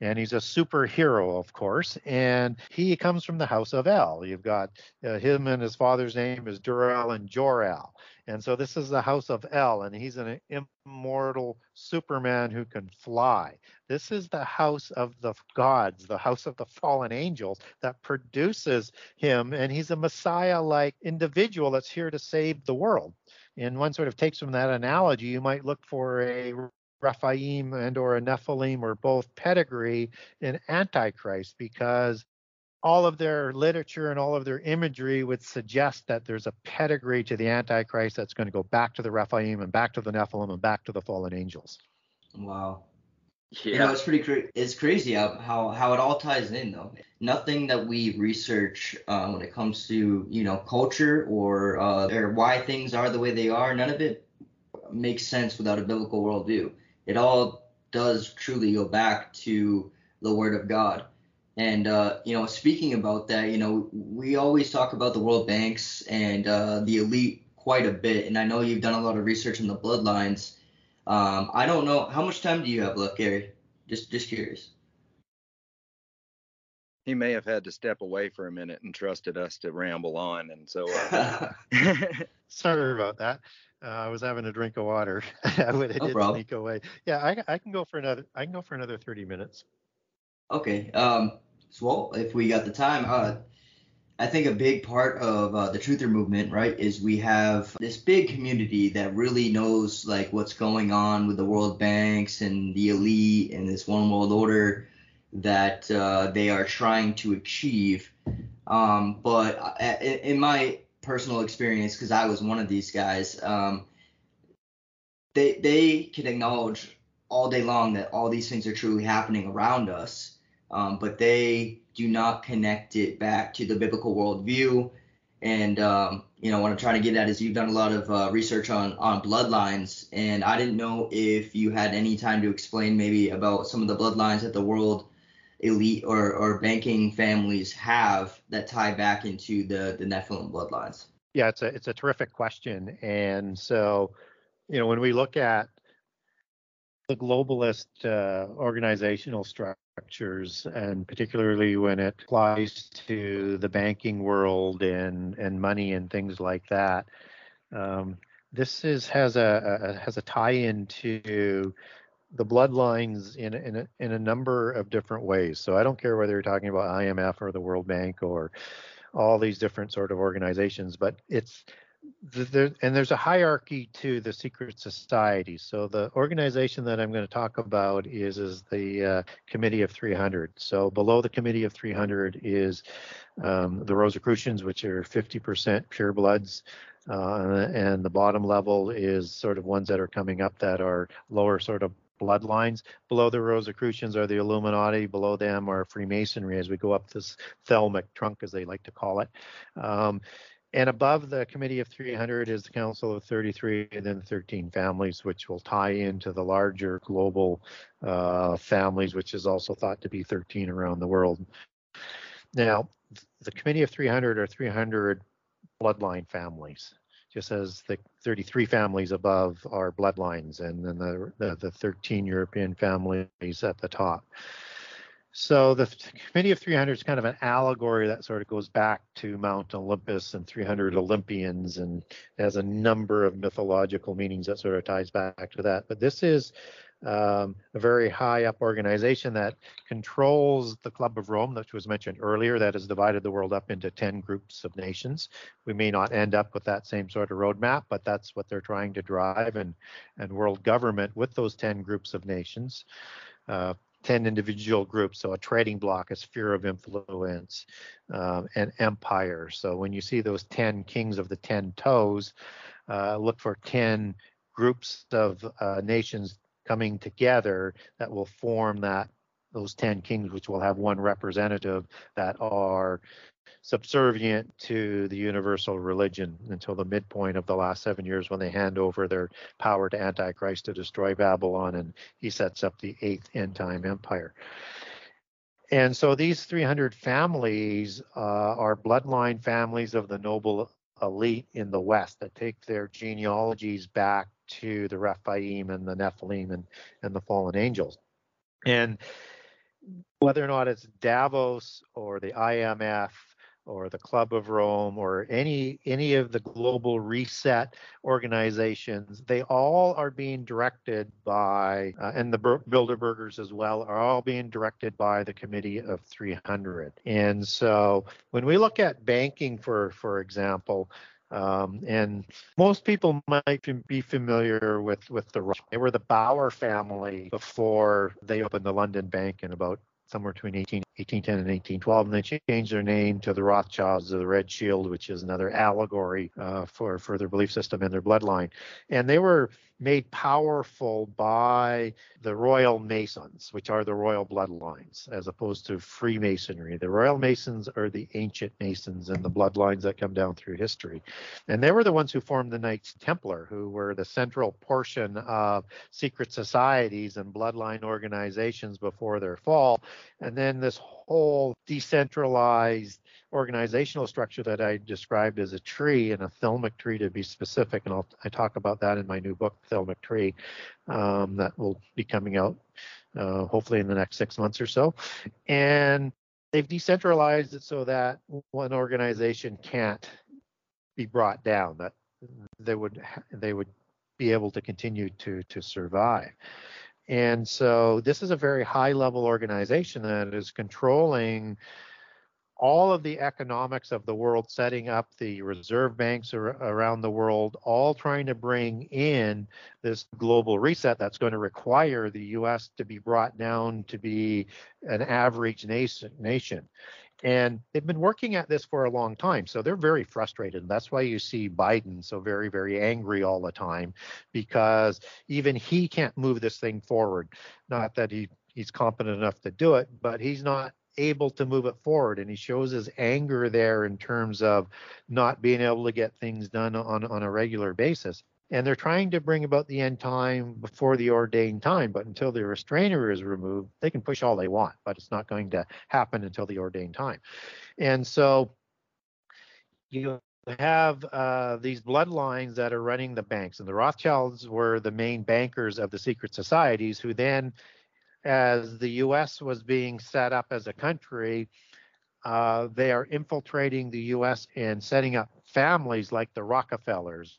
and he's a superhero, of course. And he comes from the house of El. You've got uh, him and his father's name is Jor-El and Jor-El. And so this is the house of El, and he's an immortal Superman who can fly. This is the house of the gods, the house of the fallen angels that produces him, and he's a Messiah-like individual that's here to save the world. And one sort of takes from that analogy, you might look for a Rephaim and or a Nephilim or both pedigree in Antichrist because all of their literature and all of their imagery would suggest that there's a pedigree to the Antichrist that's going to go back to the Rephaim and back to the Nephilim and back to the fallen angels. Wow. Yeah. You know, it's pretty cra- it's crazy how, how how it all ties in though. Nothing that we research uh, when it comes to you know culture or uh, or why things are the way they are, none of it makes sense without a biblical worldview it all does truly go back to the Word of God. And uh, you know, speaking about that, you know, we always talk about the world banks and uh, the elite quite a bit. And I know you've done a lot of research on the bloodlines. Um, I don't know how much time do you have left, Gary? Just just curious. He may have had to step away for a minute and trusted us to ramble on, and so. Uh, Sorry about that. Uh, I was having a drink of water. I would no did sneak away. Yeah, I, I can go for another. I can go for another 30 minutes. Okay. Um. So well, if we got the time, uh, I think a big part of uh, the truther movement, right, is we have this big community that really knows like what's going on with the world banks and the elite and this one world order that uh, they are trying to achieve. Um, but uh, in my personal experience because I was one of these guys. Um, they they can acknowledge all day long that all these things are truly happening around us, um, but they do not connect it back to the biblical worldview. And um, you know what I'm trying to get at is you've done a lot of uh, research on on bloodlines, and I didn't know if you had any time to explain maybe about some of the bloodlines that the world elite or, or banking families have that tie back into the, the Nephilim bloodlines? Yeah, it's a it's a terrific question. And so, you know, when we look at the globalist uh, organizational structures, and particularly when it applies to the banking world and and money and things like that, um, this is has a, a has a tie into the bloodlines in in a, in a number of different ways. So I don't care whether you're talking about IMF or the World Bank or all these different sort of organizations, but it's there, and there's a hierarchy to the secret society. So the organization that I'm going to talk about is is the uh, Committee of 300. So below the Committee of 300 is um, the Rosicrucians, which are 50% purebloods. Uh, and the bottom level is sort of ones that are coming up that are lower sort of bloodlines. Below the Rosicrucians are the Illuminati. Below them are Freemasonry as we go up this thelmic trunk, as they like to call it. Um, And above the Committee of 300 is the Council of 33 and then 13 families, which will tie into the larger global uh, families, which is also thought to be 13 around the world. Now, the Committee of 300 are 300 bloodline families, just as the 33 families above are bloodlines, and then the, the, the 13 European families at the top. So the Committee of 300 is kind of an allegory that sort of goes back to Mount Olympus and 300 Olympians and has a number of mythological meanings that sort of ties back to that. But this is um, a very high up organization that controls the Club of Rome, which was mentioned earlier, that has divided the world up into 10 groups of nations. We may not end up with that same sort of roadmap, but that's what they're trying to drive and, and world government with those 10 groups of nations. Uh, 10 individual groups, so a trading bloc, a sphere of influence, um, and empire. So when you see those 10 kings of the 10 toes, uh, look for 10 groups of uh, nations coming together that will form that those 10 kings, which will have one representative that are subservient to the universal religion until the midpoint of the last seven years when they hand over their power to Antichrist to destroy Babylon and he sets up the eighth end time empire. And so these 300 families uh, are bloodline families of the noble elite in the West that take their genealogies back to the Rephaim and the Nephilim and, and the fallen angels. And whether or not it's Davos or the IMF or the Club of Rome or any any of the global reset organizations, they all are being directed by, uh, and the Bilderbergers as well, are all being directed by the Committee of 300. And so when we look at banking, for for example, um, and most people might be familiar with with the they were the Bauer family before they opened the London Bank in about somewhere between 18, 1810 and 1812, and they changed their name to the Rothschilds of the Red Shield, which is another allegory uh, for for their belief system and their bloodline. And they were made powerful by the Royal Masons, which are the royal bloodlines, as opposed to Freemasonry. The Royal Masons are the ancient Masons and the bloodlines that come down through history. And they were the ones who formed the Knights Templar, who were the central portion of secret societies and bloodline organizations before their fall. And then this whole decentralized organizational structure that I described as a tree and a thelmic tree to be specific, and I'll, I talk about that in my new book, Thelmic Tree, um, that will be coming out uh, hopefully in the next six months or so. And they've decentralized it so that one organization can't be brought down, that they would they would be able to continue to to survive. And so this is a very high level organization that is controlling all of the economics of the world, setting up the reserve banks ar- around the world, all trying to bring in this global reset that's going to require the US to be brought down to be an average nation. nation. And they've been working at this for a long time. So they're very frustrated. That's why you see Biden so very, very angry all the time because even he can't move this thing forward. Not that he, he's competent enough to do it, but he's not able to move it forward and he shows his anger there in terms of not being able to get things done on, on a regular basis and they're trying to bring about the end time before the ordained time but until the restrainer is removed they can push all they want but it's not going to happen until the ordained time. And so you have uh, these bloodlines that are running the banks and the rothschilds were the main bankers of the secret societies who then as the us was being set up as a country uh, they are infiltrating the us and setting up families like the rockefellers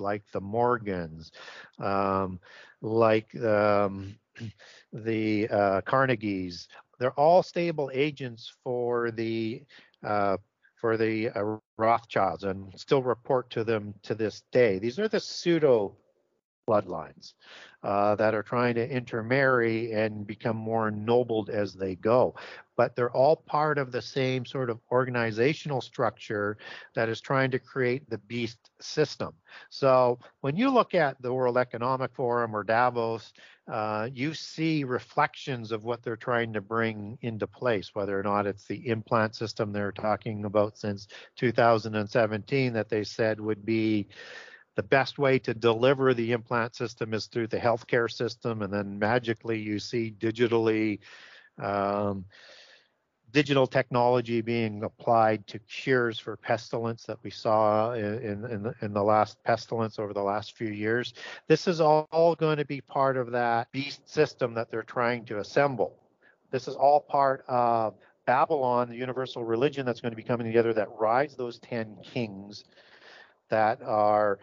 like the Morgans, um, like um, the uh, Carnegies. They're all stable agents for the uh, for the uh, Rothschilds and still report to them to this day. These are the pseudo bloodlines uh, that are trying to intermarry and become more ennobled as they go. But they're all part of the same sort of organizational structure that is trying to create the beast system. So when you look at the World Economic Forum or Davos, uh, you see reflections of what they're trying to bring into place, whether or not it's the implant system they're talking about since 2017 that they said would be the best way to deliver the implant system is through the healthcare system, and then magically you see digitally. Um, digital technology being applied to cures for pestilence that we saw in, in, the, in the last pestilence over the last few years. This is all going to be part of that beast system that they're trying to assemble. This is all part of Babylon, the universal religion that's going to be coming together that rides those 10 kings that are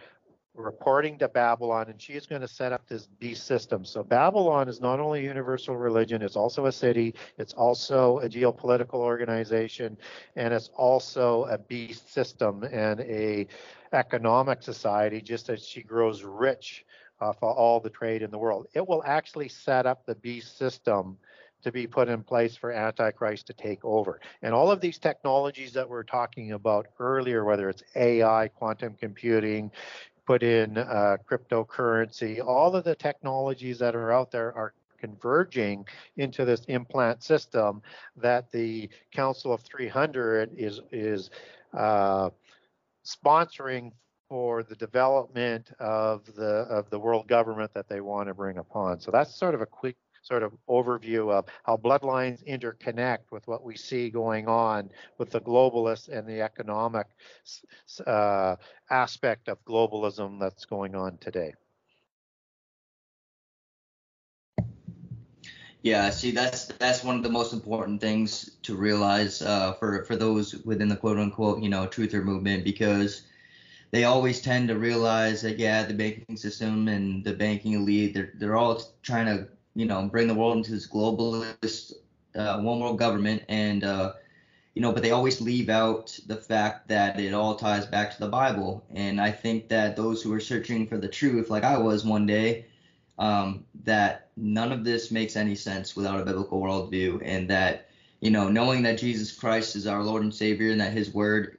reporting to Babylon, and she is going to set up this beast system. So Babylon is not only a universal religion, it's also a city, it's also a geopolitical organization, and it's also a beast system and a economic society, just as she grows rich uh, off of all the trade in the world. It will actually set up the beast system to be put in place for Antichrist to take over. And all of these technologies that we're talking about earlier, whether it's AI, quantum computing, put in uh, cryptocurrency, all of the technologies that are out there are converging into this implant system that the Council of 300 is is uh, sponsoring for the development of the of the world government that they want to bring upon. So that's sort of a quick sort of overview of how bloodlines interconnect with what we see going on with the globalists and the economic uh, aspect of globalism that's going on today. Yeah, see, that's that's one of the most important things to realize uh, for for those within the quote unquote you know truther movement because they always tend to realize that yeah the banking system and the banking elite they're they're all trying to you know, bring the world into this globalist uh, one world government, and uh, you know, but they always leave out the fact that it all ties back to the Bible. And I think that those who are searching for the truth, like I was one day, um, that none of this makes any sense without a biblical worldview, and that you know, knowing that Jesus Christ is our Lord and Savior, and that His Word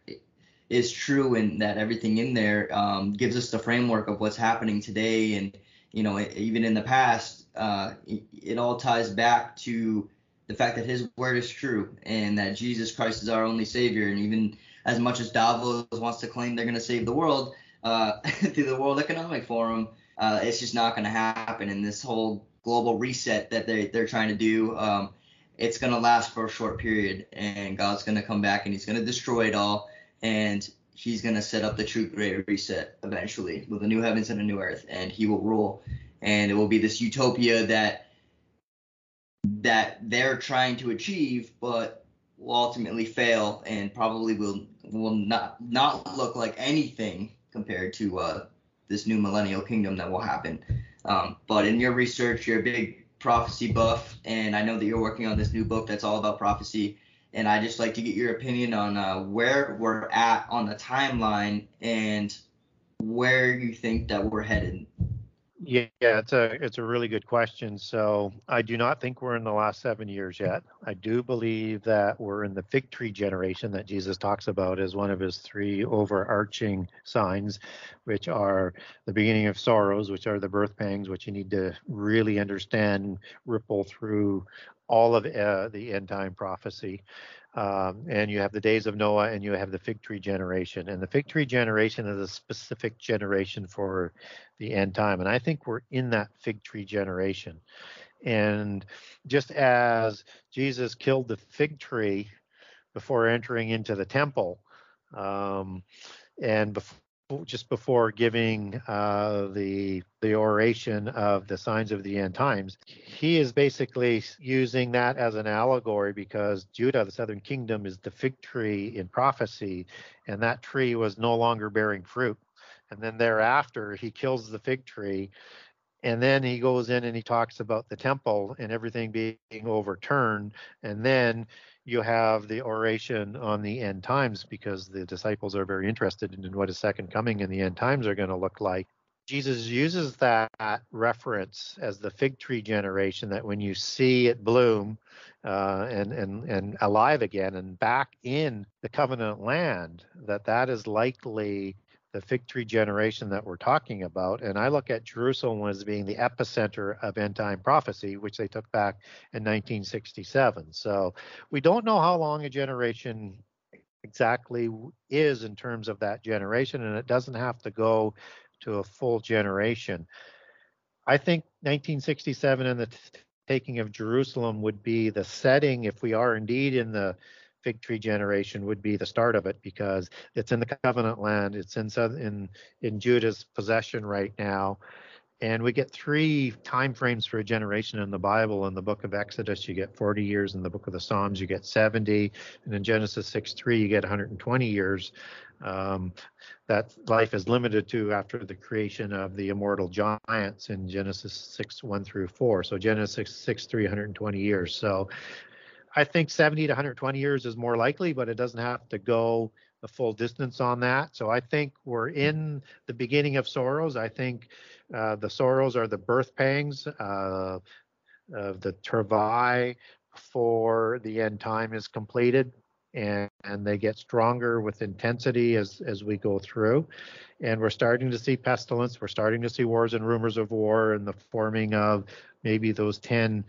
is true, and that everything in there um, gives us the framework of what's happening today, and you know, even in the past, uh, it, all ties back to the fact that his word is true and that Jesus Christ is our only savior. And even as much as Davos wants to claim they're going to save the world uh, through the World Economic Forum, uh, it's just not going to happen. And this whole global reset that they, they're trying to do, um, it's going to last for a short period. And God's going to come back and he's going to destroy it all. And he's going to set up the true great reset eventually with a new heavens and a new earth. And he will rule and it will be this utopia that that they're trying to achieve, but will ultimately fail and probably will will not not look like anything compared to uh, this new millennial kingdom that will happen. Um, but in your research, you're a big prophecy buff, and I know that you're working on this new book that's all about prophecy. And I just like to get your opinion on uh, where we're at on the timeline and where you think that we're headed yeah, it's a it's a really good question. So I do not think we're in the last seven years yet. I do believe that we're in the fig tree generation that Jesus talks about as one of his three overarching signs, which are the beginning of sorrows, which are the birth pangs, which you need to really understand, ripple through all of uh, the end time prophecy. Um, and you have the days of Noah and you have the fig tree generation. And the fig tree generation is a specific generation for the end time. And I think we're in that fig tree generation. And just as Jesus killed the fig tree before entering into the temple, um, and before just before giving uh, the the oration of the signs of the end times, he is basically using that as an allegory because Judah, the southern kingdom, is the fig tree in prophecy, and that tree was no longer bearing fruit. And then thereafter, he kills the fig tree, and then he goes in and he talks about the temple and everything being overturned, and then you have the oration on the end times because the disciples are very interested in what a second coming in the end times are going to look like. Jesus uses that reference as the fig tree generation that when you see it bloom uh, and, and, and alive again and back in the covenant land, that that is likely the fig tree generation that we're talking about. And I look at Jerusalem as being the epicenter of end time prophecy, which they took back in 1967. So we don't know how long a generation exactly is in terms of that generation, and it doesn't have to go to a full generation. I think 1967 and the t- taking of Jerusalem would be the setting, if we are indeed in the fig tree generation, would be the start of it because it's in the covenant land, it's in in in Judah's possession right now. And we get three time frames for a generation in the Bible. In the book of Exodus, you get 40 years. In the book of the Psalms, you get 70. And in Genesis 6 3, you get 120 years. Um, that life is limited to after the creation of the immortal giants in Genesis 6 1 through 4. So Genesis 6 320 years. So I think 70 to 120 years is more likely, but it doesn't have to go the full distance on that. So I think we're in the beginning of sorrows. I think uh, the sorrows are the birth pangs uh, of the travail before the end time is completed. And, and they get stronger with intensity as, as we go through. And we're starting to see pestilence. We're starting to see wars and rumors of war and the forming of maybe those 10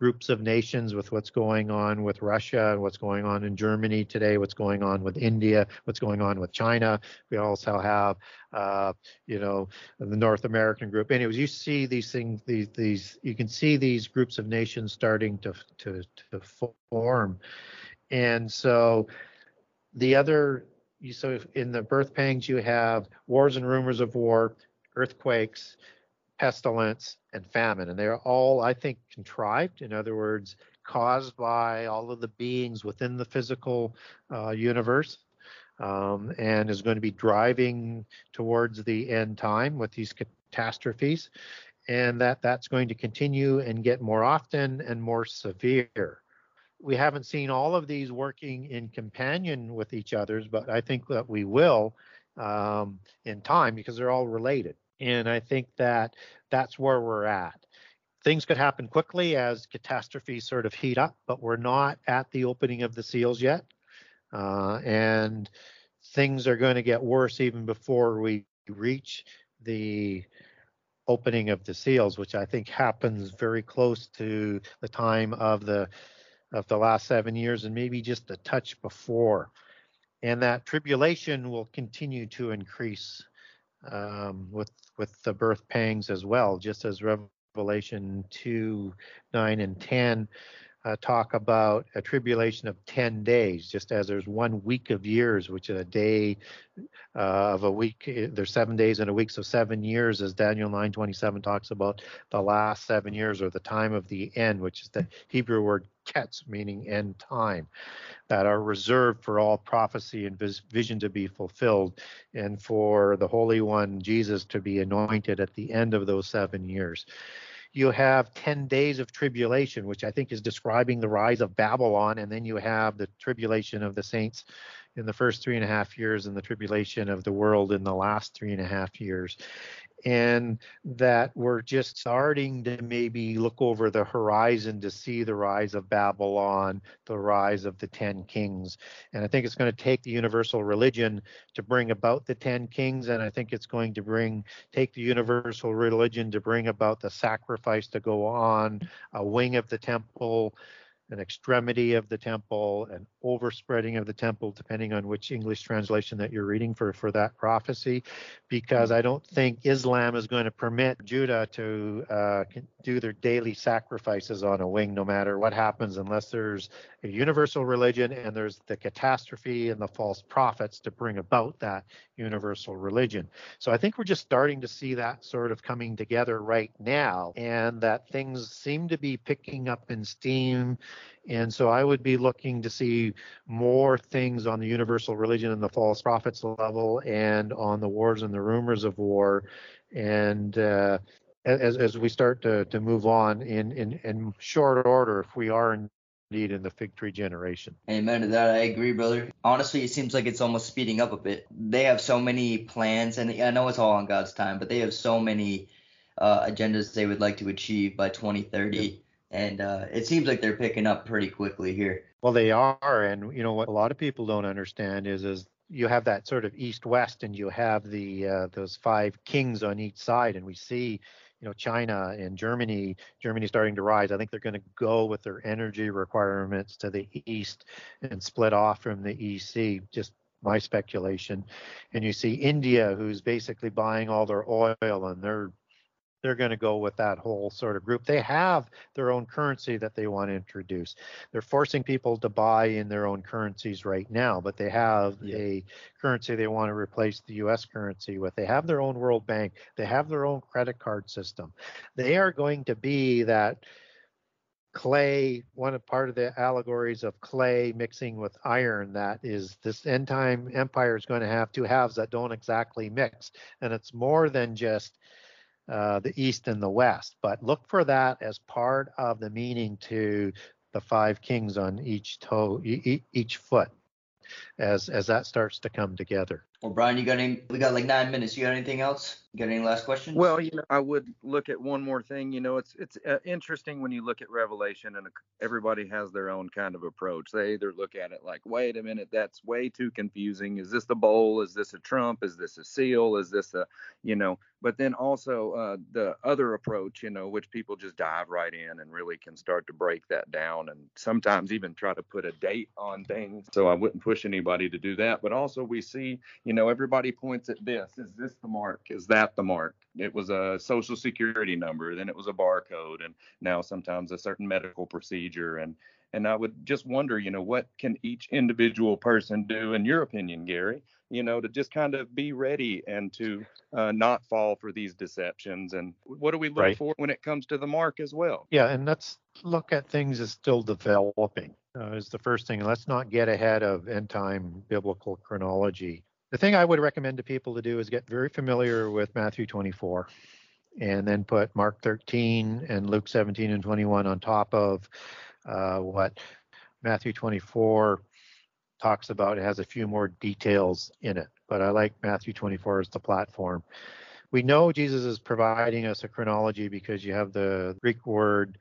groups of nations with what's going on with Russia and what's going on in Germany today, what's going on with India, what's going on with China. We also have, uh, you know, the North American group. Anyways, you see these things, these, these, you can see these groups of nations starting to to to form, and so the other. So in the birth pangs, you have wars and rumors of war, earthquakes, pestilence, and famine. And they're all, I think, contrived. In other words, caused by all of the beings within the physical uh, universe. Um, and is going to be driving towards the end time with these catastrophes, and that that's going to continue and get more often and more severe. We haven't seen all of these working in companion with each others, but I think that we will um, in time because they're all related. And I think that that's where we're at. Things could happen quickly as catastrophes sort of heat up, but we're not at the opening of the seals yet. Uh, and things are going to get worse even before we reach the opening of the seals, which I think happens very close to the time of the of the last seven years and maybe just a touch before. And that tribulation will continue to increase um, with with the birth pangs as well, just as Revelation 2, 9, and 10 uh, talk about a tribulation of 10 days, just as there's one week of years, which is a day uh, of a week. Eh, there's seven days in a week, so seven years, as Daniel 9:27 talks about the last seven years or the time of the end, which is the Hebrew word ketz, meaning end time, that are reserved for all prophecy and vis- vision to be fulfilled, and for the Holy One Jesus to be anointed at the end of those seven years. You have 10 days of tribulation, which I think is describing the rise of Babylon, and then you have the tribulation of the saints in the first three and a half years and the tribulation of the world in the last three and a half years and that we're just starting to maybe look over the horizon to see the rise of Babylon, the rise of the 10 kings. And I think it's going to take the universal religion to bring about the 10 kings and I think it's going to bring take the universal religion to bring about the sacrifice to go on a wing of the temple an extremity of the temple, an overspreading of the temple, depending on which English translation that you're reading for, for that prophecy, because I don't think Islam is going to permit Judah to uh, do their daily sacrifices on a wing, no matter what happens, unless there's a universal religion and there's the catastrophe and the false prophets to bring about that universal religion. So I think we're just starting to see that sort of coming together right now, and that things seem to be picking up in steam. And so I would be looking to see more things on the universal religion and the false prophets level and on the wars and the rumors of war. And uh, as, as we start to, to move on in, in, in short order, if we are indeed in the fig tree generation. Amen to that. I agree, brother. Honestly, it seems like it's almost speeding up a bit. They have so many plans, and I know it's all on God's time, but they have so many uh, agendas they would like to achieve by 2030 and uh, it seems like they're picking up pretty quickly here. Well, they are, and you know what a lot of people don't understand is is you have that sort of east-west, and you have the uh, those five kings on each side, and we see you know China and Germany, Germany starting to rise. I think they're going to go with their energy requirements to the east and split off from the EC. Just my speculation. And you see India, who's basically buying all their oil, and they're they're going to go with that whole sort of group. They have their own currency that they want to introduce. They're forcing people to buy in their own currencies right now, but they have yeah. a currency they want to replace the US currency with. They have their own World Bank. They have their own credit card system. They are going to be that clay one of part of the allegories of clay mixing with iron that is this end time empire is going to have two halves that don't exactly mix and it's more than just uh, the east and the west. But look for that as part of the meaning to the five kings on each toe, each foot, as as that starts to come together. Well, Brian, you got any? We got like nine minutes. You got anything else? You got any last questions? Well, you know, I would look at one more thing. You know, it's it's uh, interesting when you look at Revelation, and everybody has their own kind of approach. They either look at it like, wait a minute, that's way too confusing. Is this the bowl? Is this a trump? Is this a seal? Is this a, you know? But then also uh, the other approach, you know, which people just dive right in and really can start to break that down, and sometimes even try to put a date on things. So I wouldn't push anybody to do that. But also we see you know, everybody points at this. Is this the mark? Is that the mark? It was a social security number, then it was a barcode, and now sometimes a certain medical procedure. And and I would just wonder, you know, what can each individual person do, in your opinion, Gary, you know, to just kind of be ready and to uh, not fall for these deceptions? And what do we look right. for when it comes to the mark as well? Yeah, and let's look at things as still developing. Uh, is the first thing. Let's not get ahead of end time biblical chronology the thing I would recommend to people to do is get very familiar with Matthew 24 and then put Mark 13 and Luke 17 and 21 on top of uh, what Matthew 24 talks about. It has a few more details in it, but I like Matthew 24 as the platform. We know Jesus is providing us a chronology because you have the Greek word.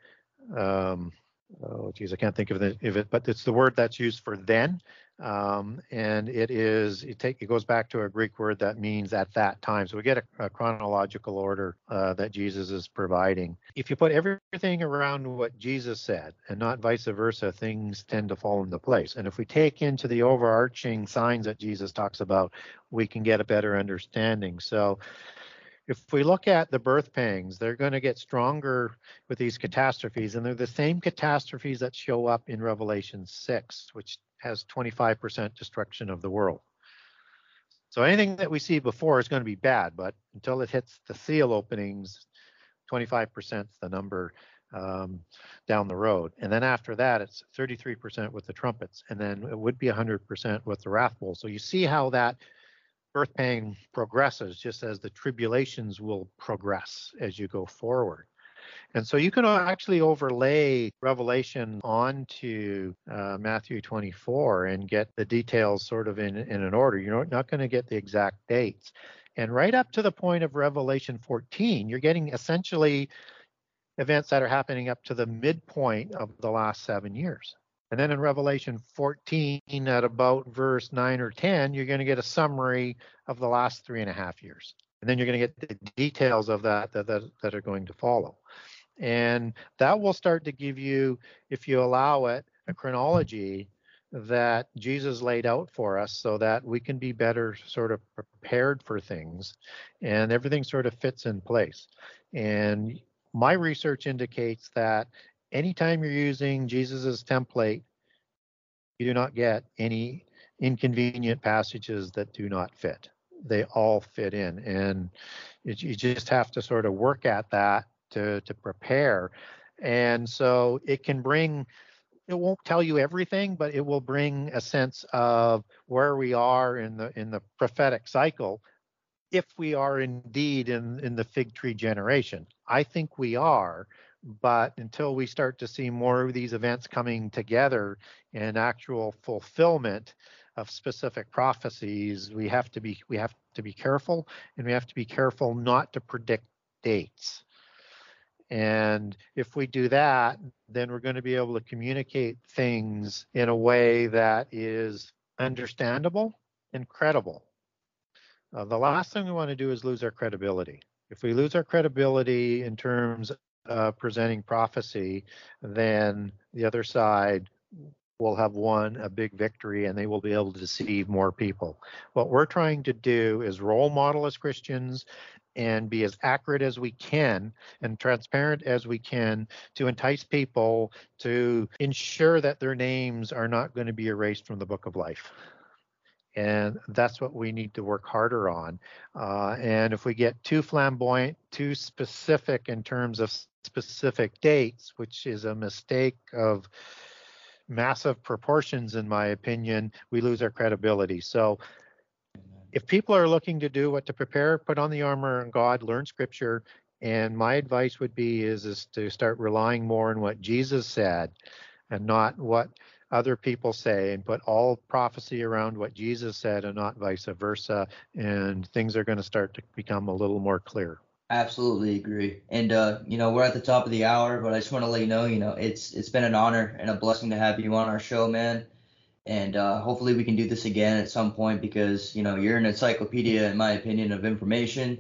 Um, oh, geez, I can't think of, the, of it, but it's the word that's used for then um, and it is it take it goes back to a Greek word that means at that time. So we get a, a chronological order uh, that Jesus is providing. If you put everything around what Jesus said and not vice versa, things tend to fall into place. And if we take into the overarching signs that Jesus talks about, we can get a better understanding. So if we look at the birth pangs, they're going to get stronger with these catastrophes, and they're the same catastrophes that show up in Revelation 6, which has 25% destruction of the world. So anything that we see before is going to be bad, but until it hits the seal openings, 25% is the number um, down the road. And then after that, it's 33% with the trumpets, and then it would be 100% with the wrath bowl. So you see how that birth pain progresses just as the tribulations will progress as you go forward. And so you can actually overlay Revelation onto uh, Matthew 24 and get the details sort of in, in an order. You're not going to get the exact dates. And right up to the point of Revelation 14, you're getting essentially events that are happening up to the midpoint of the last seven years. And then in Revelation 14, at about verse 9 or 10, you're going to get a summary of the last three and a half years. And then you're going to get the details of that that, that, that are going to follow. And that will start to give you, if you allow it, a chronology that Jesus laid out for us so that we can be better sort of prepared for things and everything sort of fits in place. And my research indicates that anytime you're using Jesus's template, you do not get any inconvenient passages that do not fit. They all fit in, and you just have to sort of work at that to to prepare. And so it can bring. It won't tell you everything, but it will bring a sense of where we are in the in the prophetic cycle, if we are indeed in in the fig tree generation. I think we are, but until we start to see more of these events coming together in actual fulfillment of specific prophecies we have to be we have to be careful and we have to be careful not to predict dates and if we do that then we're going to be able to communicate things in a way that is understandable incredible. Uh, the last thing we want to do is lose our credibility. If we lose our credibility in terms of presenting prophecy, then the other side will have won a big victory and they will be able to deceive more people. What we're trying to do is role model as Christians and be as accurate as we can and transparent as we can to entice people to ensure that their names are not going to be erased from the book of life. And that's what we need to work harder on. Uh, and if we get too flamboyant, too specific in terms of specific dates, which is a mistake of massive proportions, in my opinion, we lose our credibility. So if people are looking to do what to prepare, put on the armor of God, learn scripture, and my advice would be is, is to start relying more on what Jesus said and not what other people say and put all prophecy around what Jesus said and not vice versa and things are going to start to become a little more clear. Absolutely agree. And uh, you know, we're at the top of the hour, but I just want to let you know, you know, it's it's been an honor and a blessing to have you on our show, man. And uh, hopefully we can do this again at some point because you know you're an encyclopedia, in my opinion, of information.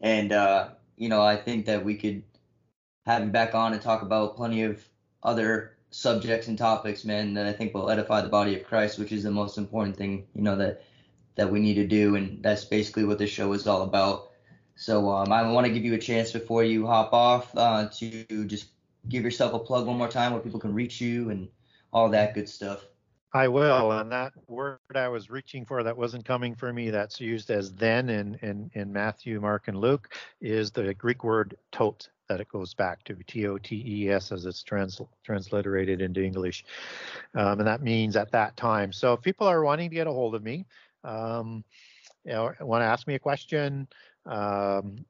And uh, you know, I think that we could have you back on and talk about plenty of other subjects and topics, man, that I think will edify the body of Christ, which is the most important thing, you know, that that we need to do, and that's basically what this show is all about. So um, I want to give you a chance before you hop off uh, to just give yourself a plug one more time where people can reach you and all that good stuff. I will. And that word I was reaching for that wasn't coming for me, that's used as then in, in, in Matthew, Mark, and Luke, is the Greek word tot that it goes back to T O T E S as it's trans, transliterated into English. Um, and that means at that time. So if people are wanting to get a hold of me, um, you know, want to ask me a question, um,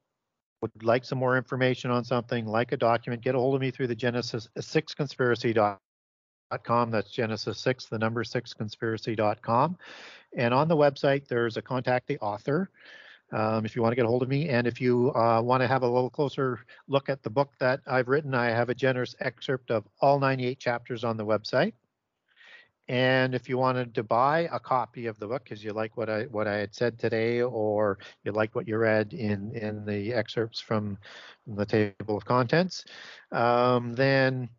would like some more information on something, like a document, get a hold of me through the Genesis 6 conspiracy.com. That's Genesis 6, the number 6 conspiracy.com. And on the website, there's a contact the author. Um, if you want to get a hold of me. And if you uh, want to have a little closer look at the book that I've written, I have a generous excerpt of all 98 chapters on the website. And if you wanted to buy a copy of the book because you like what I what I had said today, or you like what you read in in the excerpts from the table of contents, um, then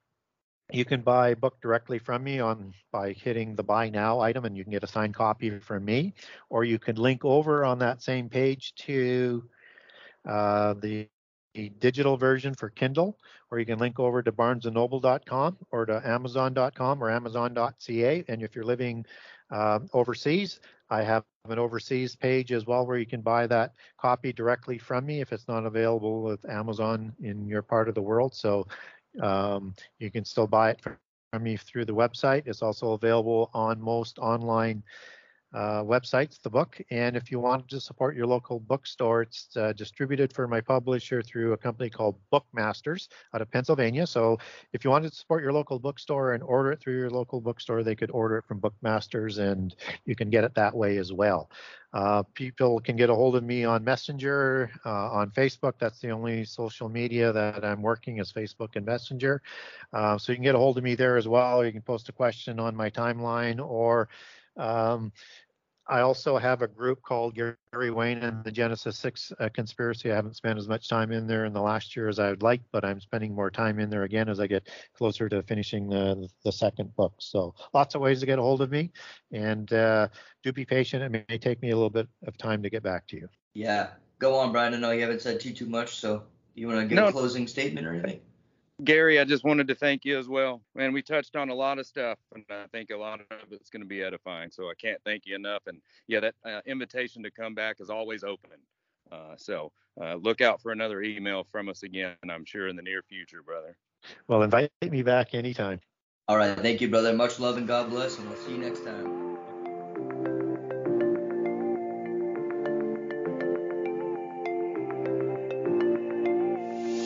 you can buy a book directly from me on by hitting the buy now item and you can get a signed copy from me. Or you can link over on that same page to uh, the digital version for Kindle, or you can link over to barnesandnoble.com or to amazon.com or amazon.ca. And if you're living uh, overseas, I have an overseas page as well where you can buy that copy directly from me if it's not available with Amazon in your part of the world. So um, you can still buy it from me through the website. It's also available on most online uh, websites, the book. And if you want to support your local bookstore, it's uh, distributed for my publisher through a company called Bookmasters out of Pennsylvania. So if you wanted to support your local bookstore and order it through your local bookstore, they could order it from Bookmasters and you can get it that way as well. Uh, people can get a hold of me on Messenger, uh, on Facebook. That's the only social media that I'm working is Facebook and Messenger. Uh, so you can get a hold of me there as well. Or you can post a question on my timeline or um, I also have a group called Gary Wayne and the Genesis 6 uh, Conspiracy. I haven't spent as much time in there in the last year as I would like, but I'm spending more time in there again as I get closer to finishing the, the second book. So lots of ways to get a hold of me. And uh, do be patient. It may take me a little bit of time to get back to you. Yeah. Go on, Brian. I know you haven't said too, too much. So do you want to give no. a closing statement or anything? Gary, I just wanted to thank you as well. Man, we touched on a lot of stuff, and I think a lot of it's going to be edifying. So I can't thank you enough. And yeah, that uh, invitation to come back is always open. Uh, so uh, look out for another email from us again, I'm sure in the near future, brother. Well, invite me back anytime. All right. Thank you, brother. Much love and God bless, and we'll see you next time.